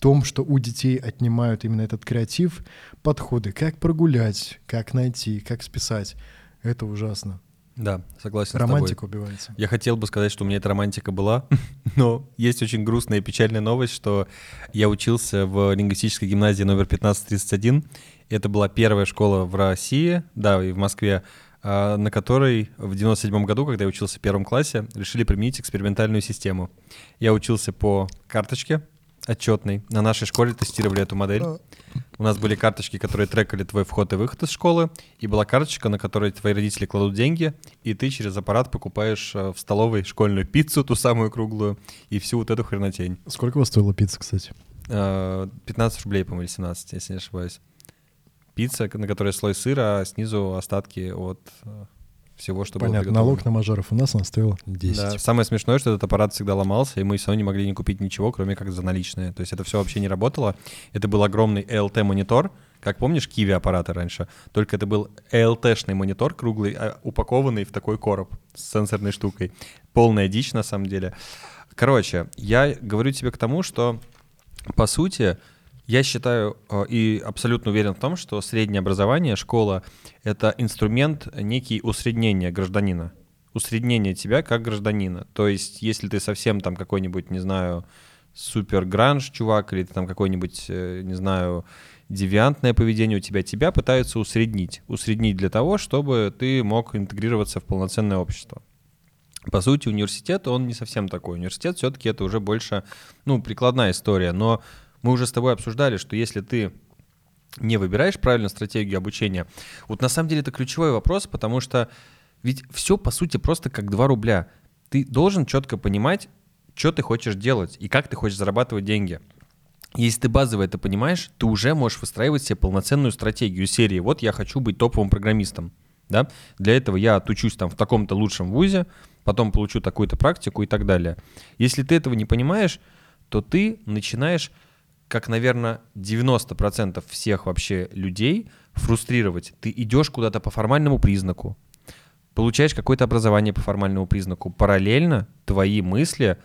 том, что у детей отнимают именно этот креатив, подходы, как прогулять, как найти, как списать, это ужасно. Да, согласен Романтика убивается. Я хотел бы сказать, что у меня эта романтика была, но есть очень грустная и печальная новость, что я учился в лингвистической гимназии номер 1531. Это была первая школа в России, да, и в Москве, а, на которой в 97 году, когда я учился в первом классе, решили применить экспериментальную систему. Я учился по карточке, отчетный. На нашей школе тестировали эту модель. У нас были карточки, которые трекали твой вход и выход из школы, и была карточка, на которой твои родители кладут деньги, и ты через аппарат покупаешь э, в столовой школьную пиццу, ту самую круглую, и всю вот эту хренотень. Сколько у вас стоила пицца, кстати? 15 э, рублей, по-моему, или 17, если не ошибаюсь. Пицца, на которой слой сыра, а снизу остатки от э, всего, что Понятно, было налог на мажоров у нас он стоил 10. Да. Самое смешное, что этот аппарат всегда ломался, и мы все равно не могли не купить ничего, кроме как за наличные. То есть это все вообще не работало. Это был огромный ELT-монитор, как помнишь, Kiwi аппараты раньше, только это был ELT-шный монитор круглый, а, упакованный в такой короб с сенсорной штукой. Полная дичь на самом деле. Короче, я говорю тебе к тому, что по сути Я считаю э, и абсолютно уверен в том, что среднее образование, школа — это инструмент некий усреднения гражданина. Усреднение тебя как гражданина. То есть, если ты совсем там какой-нибудь, не знаю, супер гранж чувак, или ты там какой-нибудь, э, не знаю, девиантное поведение у тебя, тебя пытаются усреднить. Усреднить для того, чтобы ты мог интегрироваться в полноценное общество. По сути, университет, он не совсем такой. Университет все-таки это уже больше, ну, прикладная история. Но мы уже с тобой обсуждали, что если ты не выбираешь правильную стратегию обучения, вот на самом деле это ключевой вопрос, потому что ведь все, по сути, просто как 2 рубля. Ты должен четко понимать, что ты хочешь делать и как ты хочешь зарабатывать деньги. Если ты базово это понимаешь, ты уже можешь выстраивать себе полноценную стратегию серии. Вот я хочу быть топовым программистом. Да? Для этого я отучусь там в таком-то лучшем вузе, потом получу такую-то практику и так далее. Если ты этого не понимаешь, то ты начинаешь, как, наверное, 90% всех вообще людей, фрустрировать. Ты идешь куда-то по формальному признаку, получаешь какое-то образование по формальному признаку. Параллельно твои мысли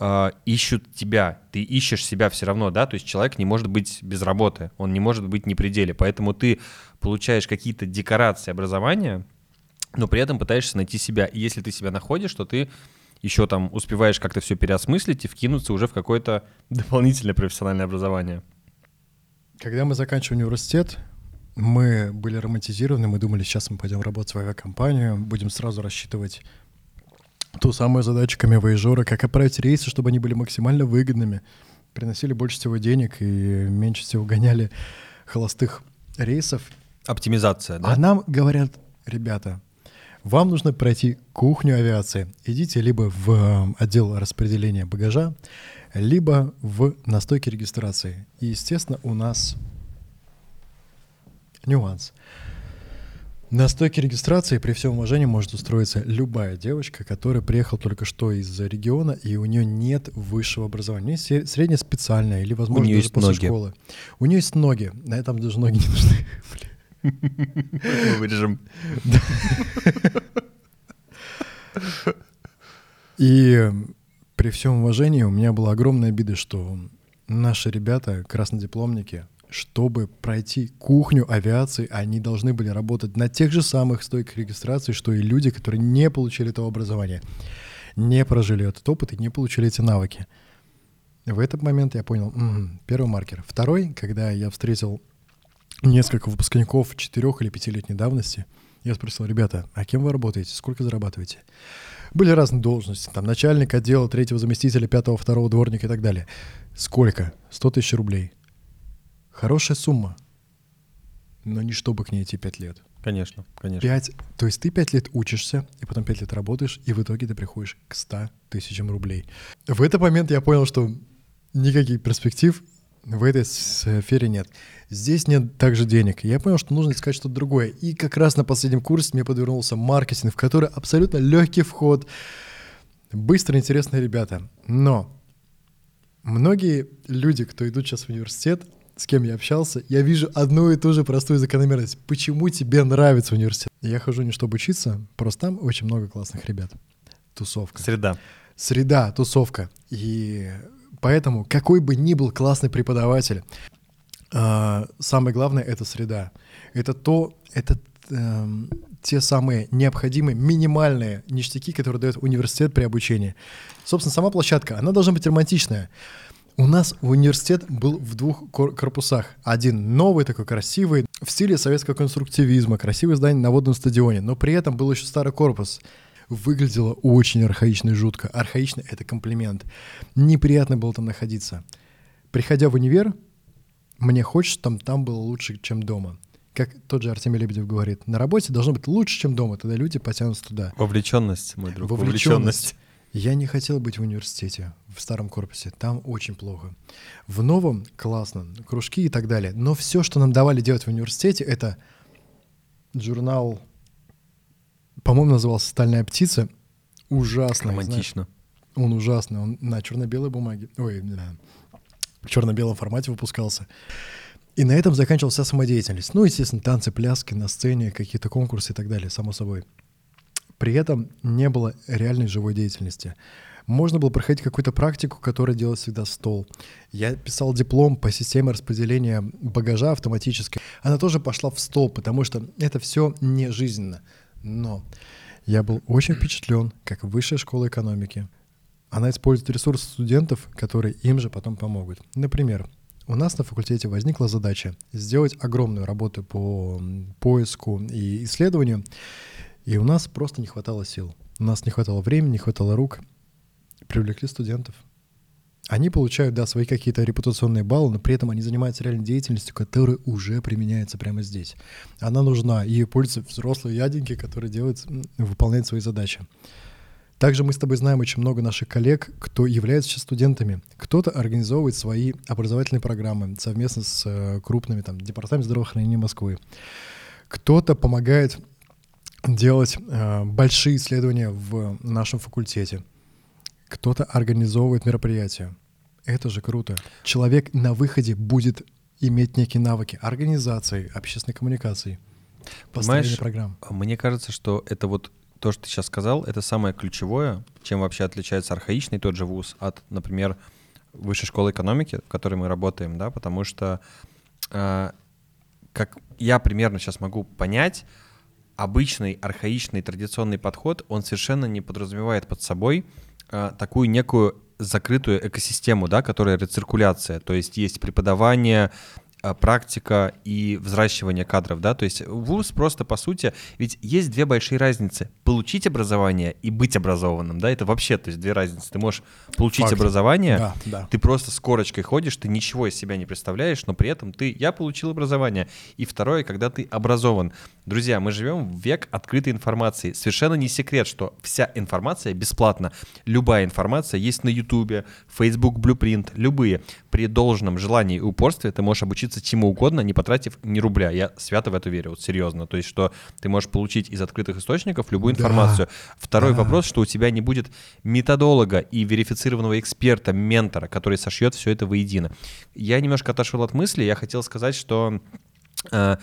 э, ищут тебя, ты ищешь себя все равно, да, то есть человек не может быть без работы, он не может быть не пределе, поэтому ты получаешь какие-то декорации образования, но при этом пытаешься найти себя, и если ты себя находишь, то ты еще там успеваешь как-то все переосмыслить и вкинуться уже в какое-то дополнительное профессиональное образование. Когда мы заканчивали университет, мы были романтизированы, мы думали, сейчас мы пойдем работать в авиакомпанию, будем сразу рассчитывать ту самую задачу камевоежора, как отправить рейсы, чтобы они были максимально выгодными, приносили больше всего денег и меньше всего гоняли холостых рейсов. Оптимизация, да? А нам говорят, ребята, вам нужно пройти кухню авиации. Идите либо в э, отдел распределения багажа, либо в настойке регистрации. И, естественно, у нас нюанс. На стойке регистрации при всем уважении может устроиться любая девочка, которая приехала только что из региона, и у нее нет высшего образования. У нее среднее специальное, или, возможно, у нее даже есть после ноги. школы. У нее есть ноги. На этом даже ноги не нужны. Мы вырежем. И при всем уважении у меня была огромная обида, что наши ребята, краснодипломники, чтобы пройти кухню авиации, они должны были работать на тех же самых стойках регистрации, что и люди, которые не получили этого образования, не прожили этот опыт и не получили эти навыки. В этот момент я понял, м-м, первый маркер. Второй, когда я встретил несколько выпускников четырех или пятилетней давности, я спросил, ребята, а кем вы работаете, сколько зарабатываете? Были разные должности, там начальник отдела, третьего заместителя, пятого, второго дворника и так далее. Сколько? 100 тысяч рублей. Хорошая сумма, но не чтобы к ней идти пять лет. Конечно, конечно. Пять, то есть ты пять лет учишься, и потом пять лет работаешь, и в итоге ты приходишь к 100 тысячам рублей. В этот момент я понял, что никаких перспектив в этой сфере нет. Здесь нет также денег. Я понял, что нужно искать что-то другое. И как раз на последнем курсе мне подвернулся маркетинг, в который абсолютно легкий вход. Быстро интересные ребята. Но многие люди, кто идут сейчас в университет, с кем я общался, я вижу одну и ту же простую закономерность. Почему тебе нравится университет? Я хожу не чтобы учиться, просто там очень много классных ребят. Тусовка. Среда. Среда, тусовка. И поэтому какой бы ни был классный преподаватель, э, самое главное — это среда. Это то, это э, те самые необходимые минимальные ништяки, которые дает университет при обучении. Собственно, сама площадка, она должна быть романтичная. У нас университет был в двух корпусах. Один новый, такой красивый, в стиле советского конструктивизма, красивое здание на водном стадионе, но при этом был еще старый корпус. Выглядело очень архаично и жутко. Архаично — это комплимент. Неприятно было там находиться. Приходя в универ, мне хочется, там, там было лучше, чем дома. Как тот же Артемий Лебедев говорит, на работе должно быть лучше, чем дома, тогда люди потянутся туда. Вовлеченность, мой друг. Вовлеченность. Я не хотел быть в университете, в старом корпусе. Там очень плохо. В новом классно, кружки и так далее. Но все, что нам давали делать в университете, это журнал, по-моему, назывался «Стальная птица». Ужасно. Романтично. Знаешь, он ужасный. Он на черно-белой бумаге. Ой, да. В черно-белом формате выпускался. И на этом заканчивалась вся самодеятельность. Ну, естественно, танцы, пляски на сцене, какие-то конкурсы и так далее, само собой. При этом не было реальной живой деятельности. Можно было проходить какую-то практику, которая делает всегда стол. Я писал диплом по системе распределения багажа автоматически. Она тоже пошла в стол, потому что это все не жизненно. Но я был очень впечатлен, как высшая школа экономики. Она использует ресурсы студентов, которые им же потом помогут. Например, у нас на факультете возникла задача сделать огромную работу по поиску и исследованию, и у нас просто не хватало сил. У нас не хватало времени, не хватало рук привлекли студентов. Они получают, да, свои какие-то репутационные баллы, но при этом они занимаются реальной деятельностью, которая уже применяется прямо здесь. Она нужна, и пользуются взрослые яденьки, которые делают, выполняют свои задачи. Также мы с тобой знаем очень много наших коллег, кто является сейчас студентами. Кто-то организовывает свои образовательные программы совместно с э, крупными там, департаментом здравоохранения Москвы. Кто-то помогает делать э, большие исследования в нашем факультете кто-то организовывает мероприятия. Это же круто. Человек на выходе будет иметь некие навыки организации, общественной коммуникации, построения программ. Мне кажется, что это вот то, что ты сейчас сказал, это самое ключевое, чем вообще отличается архаичный тот же вуз от, например, высшей школы экономики, в которой мы работаем, да, потому что э, как я примерно сейчас могу понять, обычный архаичный традиционный подход, он совершенно не подразумевает под собой такую некую закрытую экосистему, да, которая рециркуляция, то есть есть преподавание, практика и взращивание кадров, да, то есть вуз просто по сути, ведь есть две большие разницы, получить образование и быть образованным, да, это вообще, то есть две разницы, ты можешь получить Факт. образование, да, да. ты просто с корочкой ходишь, ты ничего из себя не представляешь, но при этом ты, я получил образование, и второе, когда ты образован. Друзья, мы живем в век открытой информации, совершенно не секрет, что вся информация бесплатна, любая информация есть на ютубе, Facebook Blueprint, любые, при должном желании и упорстве ты можешь обучиться научиться чему угодно, не потратив ни рубля. Я свято в это верю, вот серьезно. То есть, что ты можешь получить из открытых источников любую информацию. Да, Второй да. вопрос, что у тебя не будет методолога и верифицированного эксперта, ментора, который сошьет все это воедино. Я немножко отошел от мысли, я хотел сказать, что э,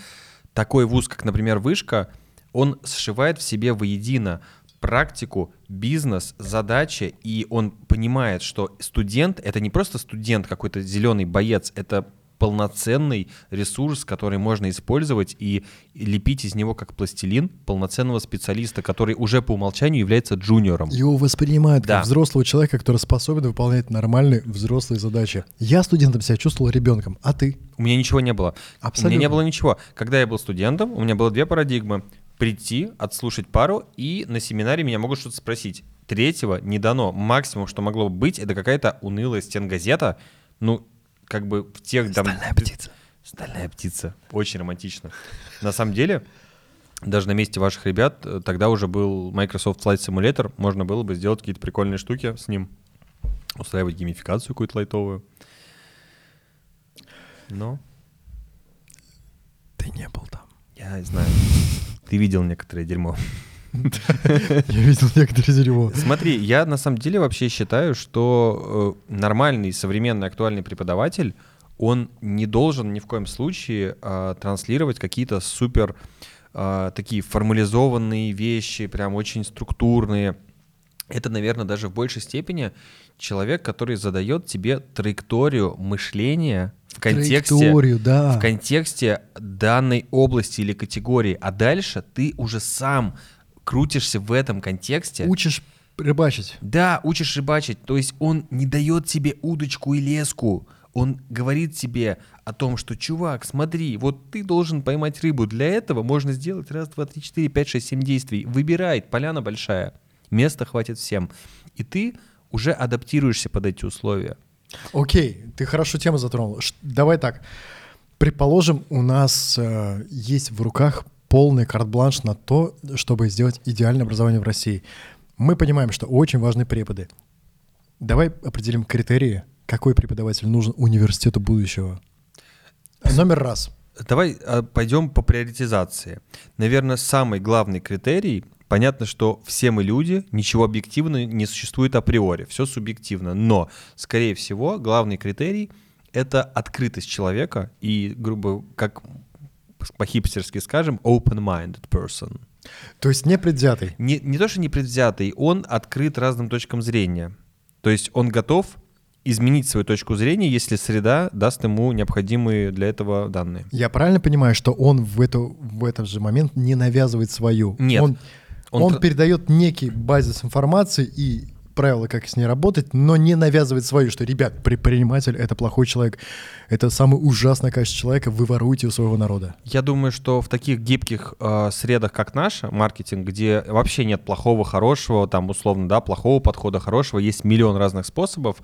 такой вуз, как, например, Вышка, он сшивает в себе воедино практику, бизнес, задачи, и он понимает, что студент — это не просто студент, какой-то зеленый боец, это полноценный ресурс, который можно использовать и лепить из него как пластилин полноценного специалиста, который уже по умолчанию является джуниором. Его воспринимают да. как взрослого человека, который способен выполнять нормальные взрослые задачи. Я студентом себя чувствовал ребенком, а ты? У меня ничего не было. Абсолютно. У меня не было ничего. Когда я был студентом, у меня было две парадигмы. Прийти, отслушать пару, и на семинаре меня могут что-то спросить. Третьего не дано. Максимум, что могло быть, это какая-то унылая стенгазета. Ну, как бы в тех... Там, Стальная птица. Стальная птица. Очень романтично. На самом деле, даже на месте ваших ребят э, тогда уже был Microsoft Flight Simulator. Можно было бы сделать какие-то прикольные штуки с ним. Устраивать геймификацию какую-то лайтовую. Но... Ты не был там. Я знаю. Ты видел некоторое дерьмо. Я видел некоторые дерьмо. Смотри, я на самом деле вообще считаю, что э, нормальный, современный, актуальный преподаватель, он не должен ни в коем случае а, транслировать какие-то супер а, такие формализованные вещи, прям очень структурные. Это, наверное, даже в большей степени человек, который задает тебе траекторию мышления в контексте, да. в контексте данной области или категории, а дальше ты уже сам крутишься в этом контексте. Учишь рыбачить. Да, учишь рыбачить. То есть он не дает тебе удочку и леску. Он говорит тебе о том, что, чувак, смотри, вот ты должен поймать рыбу. Для этого можно сделать раз, два, три, четыре, пять, шесть, семь действий. Выбирай, поляна большая. Места хватит всем. И ты уже адаптируешься под эти условия. Окей, ты хорошо тему затронул. Давай так. Предположим, у нас э, есть в руках полный карт-бланш на то, чтобы сделать идеальное образование в России. Мы понимаем, что очень важны преподы. Давай определим критерии, какой преподаватель нужен университету будущего. Номер раз. Давай а, пойдем по приоритизации. Наверное, самый главный критерий Понятно, что все мы люди, ничего объективного не существует априори, все субъективно. Но, скорее всего, главный критерий — это открытость человека и, грубо как по-хипстерски скажем, open-minded person. То есть не предвзятый. Не, не то, что не предвзятый, он открыт разным точкам зрения. То есть он готов изменить свою точку зрения, если среда даст ему необходимые для этого данные. Я правильно понимаю, что он в, эту, в этот же момент не навязывает свою? Нет. Он, Он он, тр- передает некий базис информации и правила, как с ней работать, но не навязывает свою, что, ребят, предприниматель — это плохой человек, это самое ужасное качество человека, вы воруете у своего народа. Я думаю, что в таких гибких э, средах, как наша, маркетинг, где вообще нет плохого, хорошего, там условно, да, плохого подхода, хорошего, есть миллион разных способов,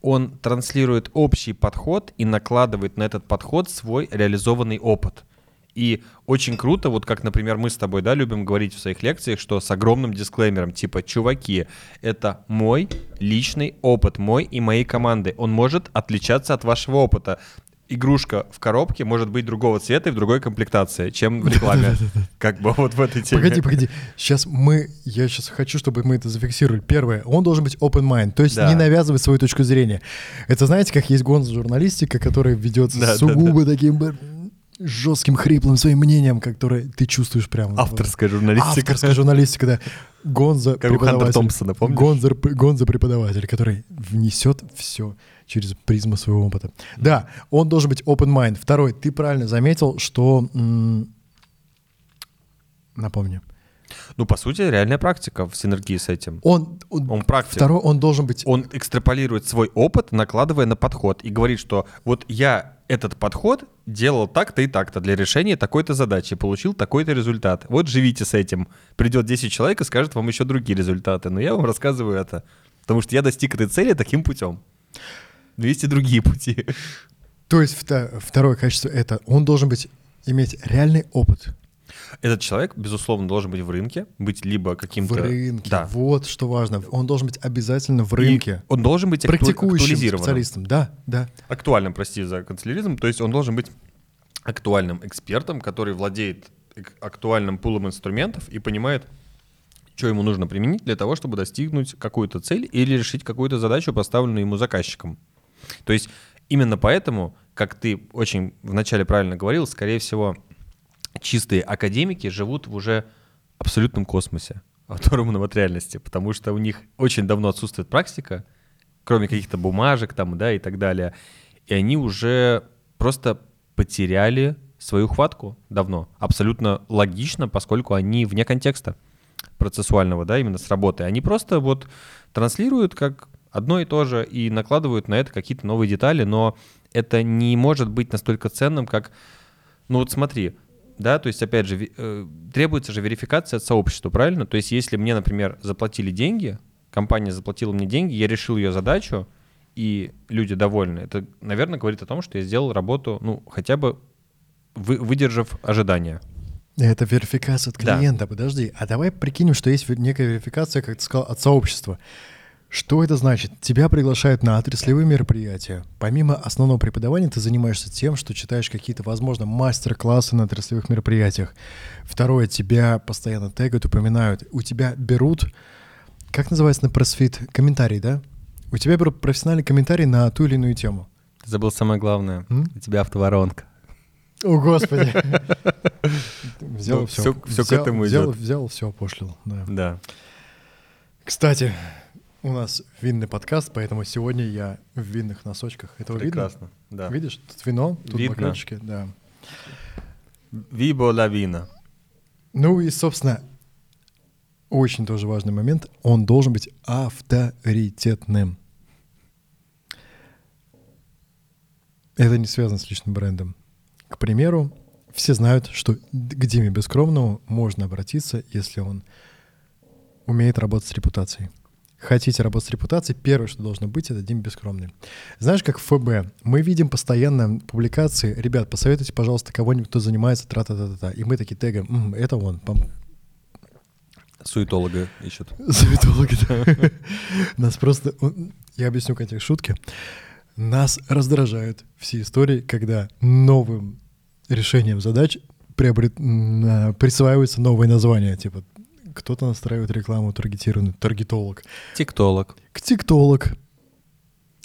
он транслирует общий подход и накладывает на этот подход свой реализованный опыт. И очень круто, вот как, например, мы с тобой, да, любим говорить в своих лекциях, что с огромным дисклеймером, типа, чуваки, это мой личный опыт, мой и моей команды. Он может отличаться от вашего опыта. Игрушка в коробке может быть другого цвета и в другой комплектации, чем в рекламе. Как бы вот в этой теме. Погоди, погоди. Сейчас мы, я сейчас хочу, чтобы мы это зафиксировали. Первое, он должен быть open mind, то есть Да. не навязывать свою точку зрения. Это знаете, как есть гонза журналистика, которая ведется Да, да, сугубо таким жестким, хриплым своим мнением, которое ты чувствуешь прямо. Авторская журналистика. Авторская журналистика, да. Гонза Как преподаватель. Томпсона, помнишь? Гонза, Гонза преподаватель, который внесет все через призму своего опыта. Да, он должен быть open mind. Второй, ты правильно заметил, что... м, Напомни. Ну, по сути, реальная практика в синергии с этим. Он, он, Он практик. Второй, он должен быть... Он экстраполирует свой опыт, накладывая на подход, и говорит, что вот я этот подход делал так-то и так-то для решения такой-то задачи, получил такой-то результат. Вот живите с этим. Придет 10 человек и скажет вам еще другие результаты, но я вам рассказываю это. Потому что я достиг этой цели таким путем. Но есть и другие пути. То есть второе качество это он должен быть иметь реальный опыт Этот человек, безусловно, должен быть в рынке, быть либо каким-то... в рынке. Да. Вот что важно. Он должен быть обязательно в И рынке. он должен быть акту- практикующим специалистом. Да, да. актуальным, прости за канцеляризм, то есть он должен быть актуальным экспертом, который владеет актуальным пулом инструментов и понимает, что ему нужно применить для того, чтобы достигнуть какую-то цель или решить какую-то задачу, поставленную ему заказчиком. То есть именно поэтому, как ты очень вначале правильно говорил, скорее всего, чистые академики живут в уже абсолютном космосе, оторванном от реальности, потому что у них очень давно отсутствует практика, кроме каких-то бумажек там, да, и так далее, и они уже просто потеряли свою хватку давно. Абсолютно логично, поскольку они вне контекста процессуального, да, именно с работы. Они просто вот транслируют как одно и то же и накладывают на это какие-то новые детали, но это не может быть настолько ценным, как, ну вот смотри, да, то есть опять же э, требуется же верификация от сообщества, правильно? То есть если мне, например, заплатили деньги, компания заплатила мне деньги, я решил ее задачу, и люди довольны, это, наверное, говорит о том, что я сделал работу, ну, хотя бы вы- выдержав ожидания. Это верификация от Да. клиента, подожди. А давай прикинем, что есть некая верификация, как ты сказал, от сообщества. Что это значит? Тебя приглашают на отраслевые мероприятия. Помимо основного преподавания ты занимаешься тем, что читаешь какие-то, возможно, мастер-классы на отраслевых мероприятиях. Второе, тебя постоянно тегают, упоминают. У тебя берут, как называется на просфит, комментарий, да? У тебя берут профессиональный комментарий на ту или иную тему. Ты забыл самое главное. М? У тебя автоворонка. О, Господи. Взял Ну, все. всё- всё к этому взял, идёт. взял, все опошлил. Да. Да. Кстати, у нас винный подкаст, поэтому сегодня я в винных носочках. Это Прекрасно. Да. видно? Видишь? Тут вино, тут Видно. бокальчики. Да. Вибо лавина. Ну и, собственно, очень тоже важный момент. Он должен быть авторитетным. Это не связано с личным брендом. К примеру, все знают, что к Диме Бескровному можно обратиться, если он умеет работать с репутацией. Хотите работать с репутацией, первое, что должно быть, это Дима Бескромный. Знаешь, как в ФБ, мы видим постоянно публикации, ребят, посоветуйте, пожалуйста, кого-нибудь, кто занимается тра-та-та-та. И мы такие тегаем, «М, это он, пом- Суетолога ищут. Советологи, да. Нас просто... Я объясню контекст шутки. Нас раздражают все истории, когда новым решением задач приобрет- а, присваиваются новые названия. Типа кто-то настраивает рекламу таргетированную, таргетолог, Тиктолог. ктиктолог.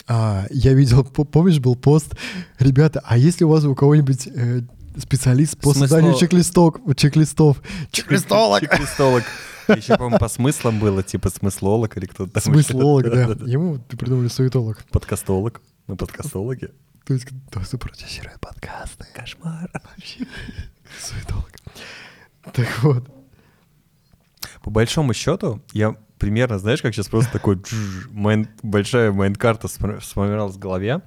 А, я видел, по- помнишь, был пост, ребята, а если у вас у кого-нибудь э, специалист по Смысло- созданию чек-листок, чек-листов. Чек-листолог! Чек-листолог. Еще, по-моему, по смыслам было, типа смыслолог или кто-то там. Смыслолог, да. Ему придумали суетолог. Подкастолог. Мы подкастологи. То есть, кто продюсирует подкасты. Кошмар. Вообще. Суетолог. Так вот. По большому счету, я примерно, знаешь, как сейчас просто такой mind- большая mind -карта сфор- сформировалась в голове.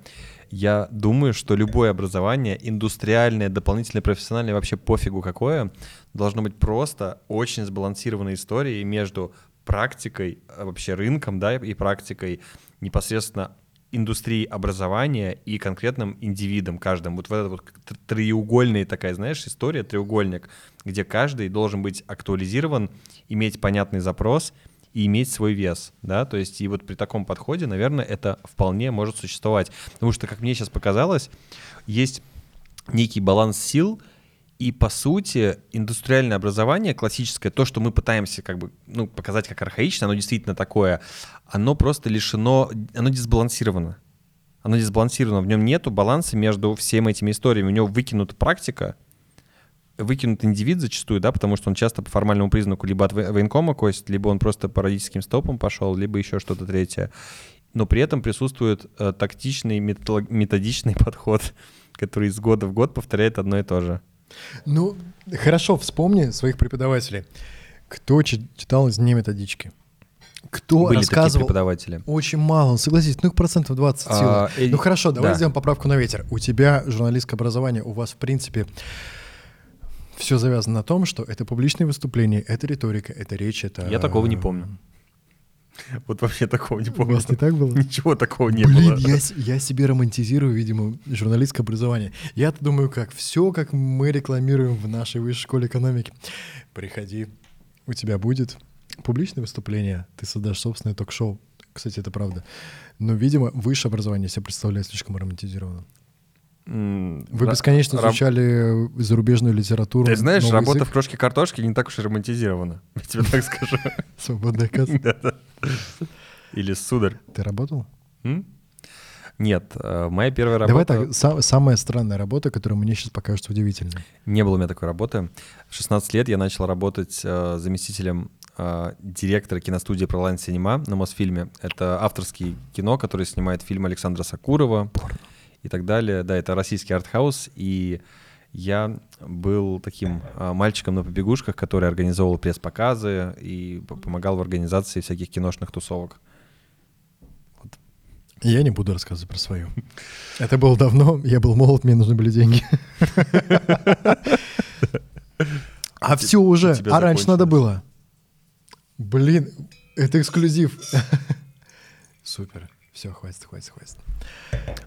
Я думаю, что любое образование, индустриальное, дополнительное, профессиональное, вообще пофигу какое, должно быть просто очень сбалансированной историей между практикой, а, вообще рынком, да, и практикой непосредственно индустрии образования и конкретным индивидом каждым. Вот в этот вот тр- треугольная такая, знаешь, история, треугольник, где каждый должен быть актуализирован, иметь понятный запрос и иметь свой вес, да, то есть и вот при таком подходе, наверное, это вполне может существовать, потому что, как мне сейчас показалось, есть некий баланс сил, и по сути индустриальное образование классическое, то, что мы пытаемся как бы ну, показать как архаично, оно действительно такое, оно просто лишено, оно дисбалансировано. Оно дисбалансировано, в нем нету баланса между всеми этими историями. У него выкинута практика, выкинут индивид зачастую, да, потому что он часто по формальному признаку либо от во- военкома косит, либо он просто по родительским стопам пошел, либо еще что-то третье. Но при этом присутствует э, тактичный, методичный подход, который из года в год повторяет одно и то же. Ну, хорошо, вспомни своих преподавателей. Кто чи- читал из нее методички? Кто Были такие рассказывал? преподаватели. Очень мало, согласись, ну их процентов 20 А, сила. э, Ну хорошо, давай да. сделаем поправку на ветер. У тебя журналистское образование, у вас в принципе все завязано на том, что это публичные выступления, это риторика, это речь, это... Я такого не помню. Вот вообще такого не У помню. вас не так было? Ничего такого не Блин, было. я, с- я себе романтизирую, видимо, журналистское образование. Я-то думаю, как все, как мы рекламируем в нашей высшей школе экономики. Приходи, у тебя будет публичное выступление, ты создашь собственное ток-шоу. Кстати, это правда. Но, видимо, высшее образование себя представляет слишком романтизированно. Вы бесконечно раб- изучали зарубежную литературу. Ты знаешь, работа язык. в крошке картошки не так уж и романтизирована. Я тебе так скажу. Свободная касса. Или сударь. Ты работал? Нет, э, моя первая Давай работа... так, са- самая странная работа, которая мне сейчас покажется удивительной. Не было у меня такой работы. В 16 лет я начал работать э, заместителем э, директора киностудии ProLine Cinema на Мосфильме. Это авторский кино, который снимает фильм Александра Сакурова и так далее. Да, это российский артхаус, и я был таким э, мальчиком на побегушках, который организовывал пресс-показы и помогал в организации всяких киношных тусовок. Я не буду рассказывать про свою. Это было давно, я был молод, мне нужны были деньги. А все уже, а раньше надо было. Блин, это эксклюзив. Супер, все, хватит, хватит, хватит.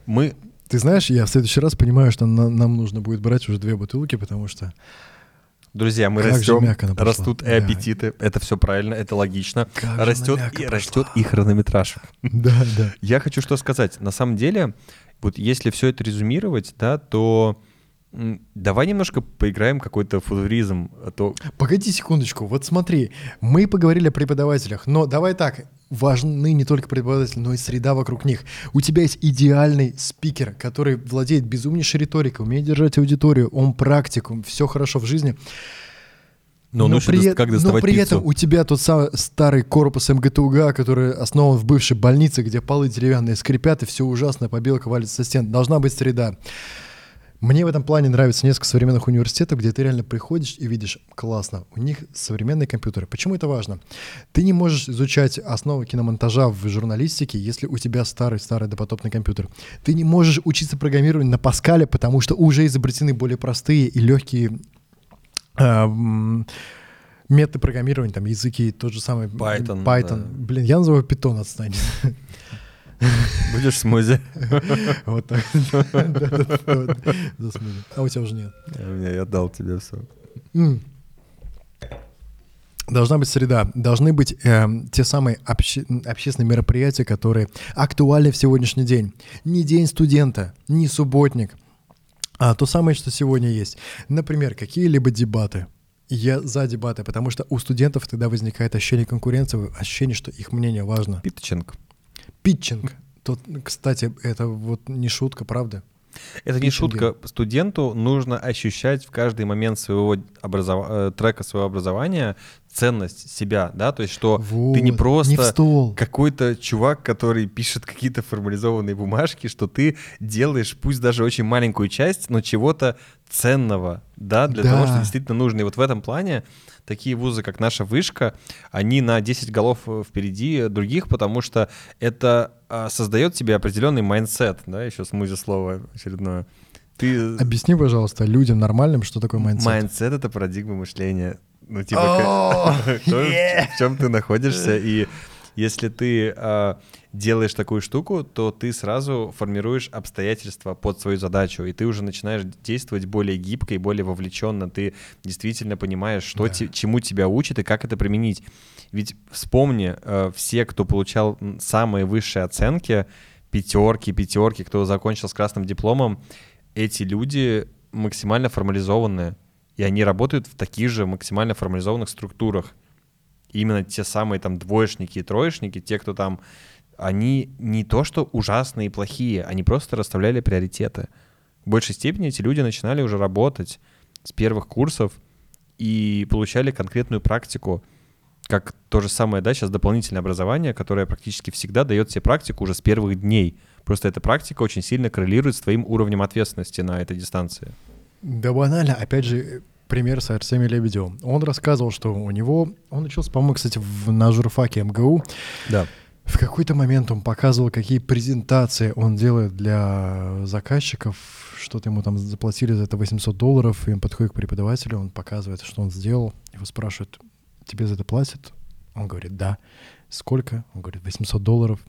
Мы Ты знаешь, я в следующий раз понимаю, что на- нам нужно будет брать уже две бутылки, потому что Друзья, мы Как растем, растут и Да. аппетиты. Это все правильно, это логично. Как растет и пошла. растет и хронометраж. да, да. Я хочу что сказать. На самом деле, вот если все это резюмировать, да, то давай немножко поиграем какой-то футуризм. А то Погоди секундочку, вот смотри, мы поговорили о преподавателях, но давай так, важны не только преподаватели, но и среда вокруг них. У тебя есть идеальный спикер, который владеет безумнейшей риторикой, умеет держать аудиторию, он практикум, все хорошо в жизни. но, он учит, при, как но при пиццу. этом у тебя тот самый старый корпус МГТУГА, который основан в бывшей больнице, где полы деревянные скрипят, и все ужасно, побелка валится со стен. Должна быть среда. Мне в этом плане нравится несколько современных университетов, где ты реально приходишь и видишь, классно, у них современные компьютеры. Почему это важно? Ты не можешь изучать основы киномонтажа в журналистике, если у тебя старый-старый допотопный компьютер. Ты не можешь учиться программированию на Паскале, потому что уже изобретены более простые и легкие а, м, методы программирования, там языки, тот же самый Python, Python. да. Блин, я называю Python, отстань. Будешь смузи? Вот так. А у тебя уже нет. Я отдал тебе все. Должна быть среда, должны быть эм, те самые обще- общественные мероприятия, которые актуальны в сегодняшний день. Не день студента, не субботник, а то самое, что сегодня есть. Например, какие-либо дебаты. Я за дебаты, потому что у студентов тогда возникает ощущение конкуренции, ощущение, что их мнение важно. Питчинг. Питчинг. Тот, кстати, это вот не шутка, правда? Это не шутка. Студенту нужно ощущать в каждый момент своего образова- э, трека своего образования ценность себя, да, то есть что ты не Вот, просто не какой-то чувак, который пишет какие-то формализованные бумажки, что ты делаешь, пусть даже очень маленькую часть, но чего-то ценного, да, для Да. того, что действительно нужно. И вот в этом плане такие вузы, как наша вышка, они на 10 голов э, впереди других, потому что это а, создает тебе определенный mindset, да, еще смузи слово очередное. Ты... Объясни, пожалуйста, людям нормальным, что такое mindset. Майндсет — это парадигма мышления. Ну, типа, то, yeah. в чем ты находишься, и если ты а, делаешь такую штуку, то ты сразу формируешь обстоятельства под свою задачу, и ты уже начинаешь действовать более гибко и более вовлеченно. Ты действительно понимаешь, что Да. те- чему тебя учат и как это применить. Ведь вспомни, э, все, кто получал самые высшие оценки, пятерки, пятерки, кто закончил с красным дипломом, эти люди максимально формализованные, и они работают в таких же максимально формализованных структурах. Именно те самые там двоечники и троечники, те, кто там, они не то что ужасные и плохие, они просто расставляли приоритеты. В большей степени эти люди начинали уже работать с первых курсов и получали конкретную практику, как то же самое, да, сейчас дополнительное образование, которое практически всегда дает тебе практику уже с первых дней. Просто эта практика очень сильно коррелирует с твоим уровнем ответственности на этой дистанции. Да банально. Опять же, пример с Арсением Лебедевым. Он рассказывал, что у него... Он учился, по-моему, кстати, в, на журфаке МГУ. Да. В какой-то момент он показывал, какие презентации он делает для заказчиков, что-то ему там заплатили за это 800 долларов, и он подходит к преподавателю, он показывает, что он сделал, его спрашивают, тебе за это платят? Он говорит, да. Сколько? Он говорит, 800 долларов.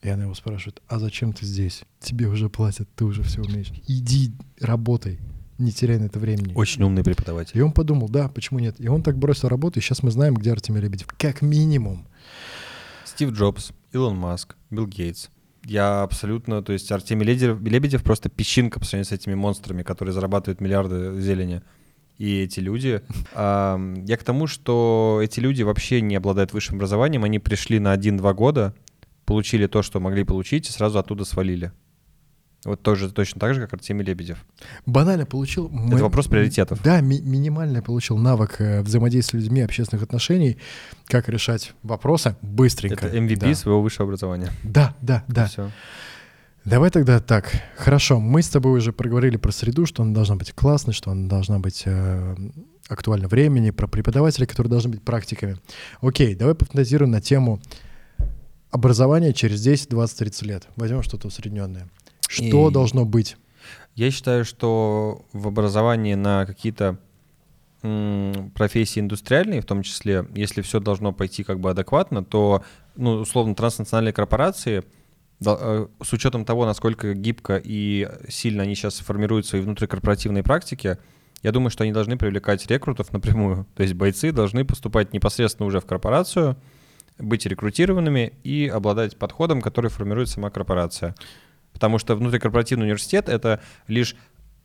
И она его спрашивает, а зачем ты здесь? Тебе уже платят, ты уже все умеешь. Иди, работай, не теряй на это времени. Очень умный преподаватель. И он подумал, да, почему нет? И он так бросил работу, и сейчас мы знаем, где Артемий Лебедев. Как минимум. Стив Джобс, Илон Маск, Билл Гейтс. Я абсолютно, то есть Артемий Лебедев, Лебедев просто песчинка по сравнению с этими монстрами, которые зарабатывают миллиарды зелени. И эти люди... я к тому, что эти люди вообще не обладают высшим образованием, они пришли на 1-2 года, получили то, что могли получить, и сразу оттуда свалили. Вот тоже точно так же, как Артемий Лебедев. Банально получил... Это вопрос приоритетов. Да, ми- минимально получил навык э, взаимодействия с людьми, общественных отношений, как решать вопросы быстренько. Это MVP Да. своего высшего образования. Да, да, да. Все. Давай тогда так. Хорошо, мы с тобой уже проговорили про среду, что она должна быть классной, что она должна быть э, актуальна времени, про преподавателей, которые должны быть практиками. Окей, давай пофантазируем на тему образования через 10, 20, 30 лет. Возьмем что-то усредненное. Что И- должно быть? Я считаю, что в образовании на какие-то профессии индустриальные, в том числе, если все должно пойти как бы адекватно, то, ну, условно, транснациональные корпорации, э, с учетом того, насколько гибко и сильно они сейчас формируют свои внутрикорпоративные практики, я думаю, что они должны привлекать рекрутов напрямую. То есть бойцы должны поступать непосредственно уже в корпорацию, быть рекрутированными и обладать подходом, который формирует сама корпорация. Потому что внутрикорпоративный университет — это лишь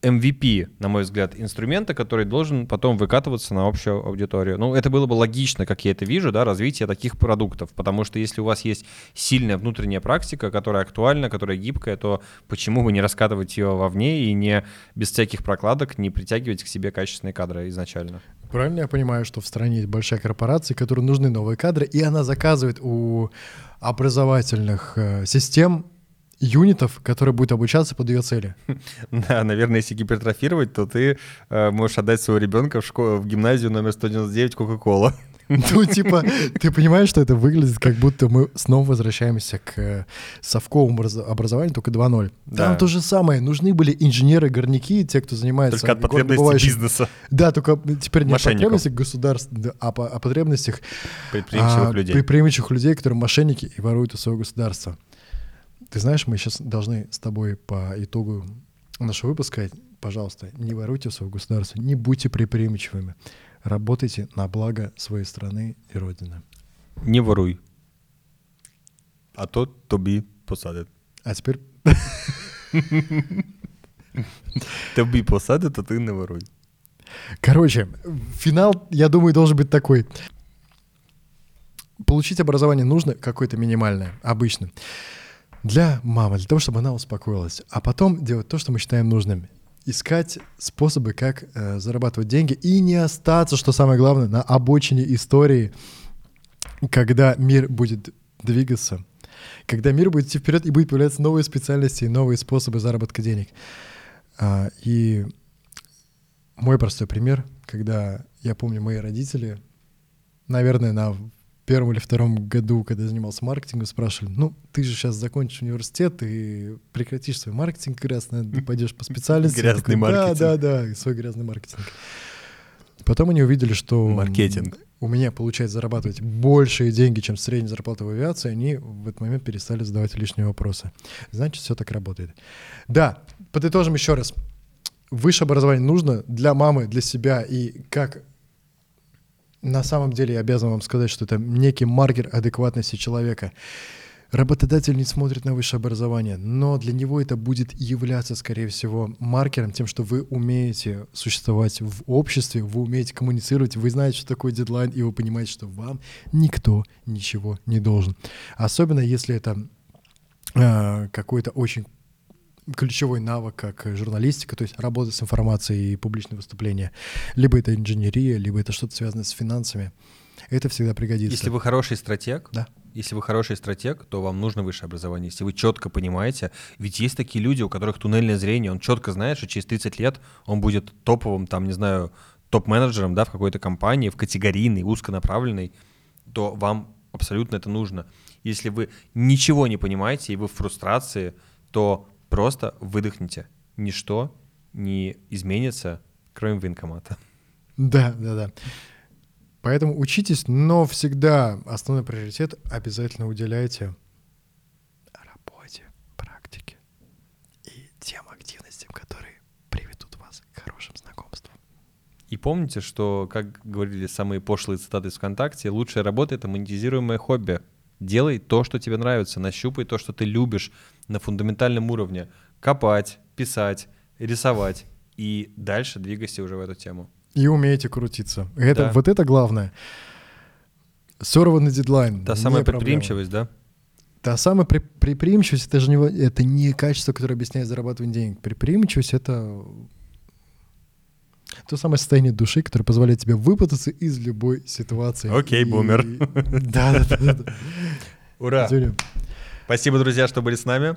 MVP, на мой взгляд, инструмента, который должен потом выкатываться на общую аудиторию. Ну, это было бы логично, как я это вижу, да, развитие таких продуктов. Потому что если у вас есть сильная внутренняя практика, которая актуальна, которая гибкая, то почему бы не раскатывать ее вовне и не без всяких прокладок не притягивать к себе качественные кадры изначально? Правильно я понимаю, что в стране есть большая корпорация, которой нужны новые кадры, и она заказывает у образовательных э, систем юнитов, которые будут обучаться под ее цели. Да, наверное, если гипертрофировать, то ты э, можешь отдать своего ребенка в, школу, в гимназию номер 199 Кока-Кола. Ну, типа, ты понимаешь, что это выглядит, как будто мы снова возвращаемся к э, совковому образ- образованию, только 2.0. Там Да. то же самое. Нужны были инженеры-горняки, те, кто занимается... Только от потребностей бизнеса, Да, только теперь не о потребностях государства, да, а о потребностях предприимчивых а, людей. предприимчивых людей, которые мошенники и воруют у своего государства. Ты знаешь, мы сейчас должны с тобой по итогу нашего выпуска, пожалуйста, не воруйте у своего государства, не будьте предприимчивыми. Работайте на благо своей страны и Родины. Не воруй. А то тобі посадять. А теперь Тобі посадять, а ти не воруй. Короче, финал, я думаю, должен быть такой. Получить образование нужно какое-то минимальное, обычно. Для мамы, для того, чтобы она успокоилась. А потом делать то, что мы считаем нужным. Искать способы, как э, зарабатывать деньги и не остаться, что самое главное, на обочине истории, когда мир будет двигаться, когда мир будет идти вперед и будет появляться новые специальности и новые способы заработка денег. А, и мой простой пример, когда я помню мои родители, наверное, на первом или втором году, когда я занимался маркетингом, спрашивали, ну, ты же сейчас закончишь университет и прекратишь свой маркетинг грязный, пойдешь по специальности. Грязный такой, маркетинг. Да, да, да, свой грязный маркетинг. Потом они увидели, что Маркетинг. у меня получается зарабатывать большие деньги, чем средняя зарплата в авиации, они в этот момент перестали задавать лишние вопросы. Значит, все так работает. Да, подытожим еще раз. Высшее образование нужно для мамы, для себя и как на самом деле я обязан вам сказать, что это некий маркер адекватности человека. Работодатель не смотрит на высшее образование, но для него это будет являться, скорее всего, маркером тем, что вы умеете существовать в обществе, вы умеете коммуницировать, вы знаете, что такое дедлайн, и вы понимаете, что вам никто ничего не должен. Особенно если это э, какой-то очень ключевой навык, как журналистика, то есть работа с информацией и публичное выступление. Либо это инженерия, либо это что-то связанное с финансами. Это всегда пригодится. Если вы хороший стратег, Да. если вы хороший стратег, то вам нужно высшее образование. Если вы четко понимаете, ведь есть такие люди, у которых туннельное зрение, он четко знает, что через 30 лет он будет топовым, там, не знаю, топ-менеджером, да, в какой-то компании, в категорийной, узконаправленной, то вам абсолютно это нужно. Если вы ничего не понимаете и вы в фрустрации, то просто выдохните. Ничто не изменится, кроме военкомата. Да, да, да. Поэтому учитесь, но всегда основной приоритет обязательно уделяйте работе, практике и тем активностям, которые приведут вас к хорошим знакомствам. И помните, что, как говорили самые пошлые цитаты из ВКонтакте, лучшая работа — это монетизируемое хобби. Делай то, что тебе нравится, нащупай то, что ты любишь на фундаментальном уровне. Копать, писать, рисовать. И дальше двигайся уже в эту тему. И умеете крутиться. Это, Да. Вот это главное. Сорванный дедлайн. Та самая проблема. предприимчивость, да? Та самая при- предприимчивость, это же не, это не качество, которое объясняет зарабатывание денег. Предприимчивость — это то самое состояние души, которое позволяет тебе выпутаться из любой ситуации. Окей, бумер. Да, да, да. Ура! Спасибо, друзья, что были с нами.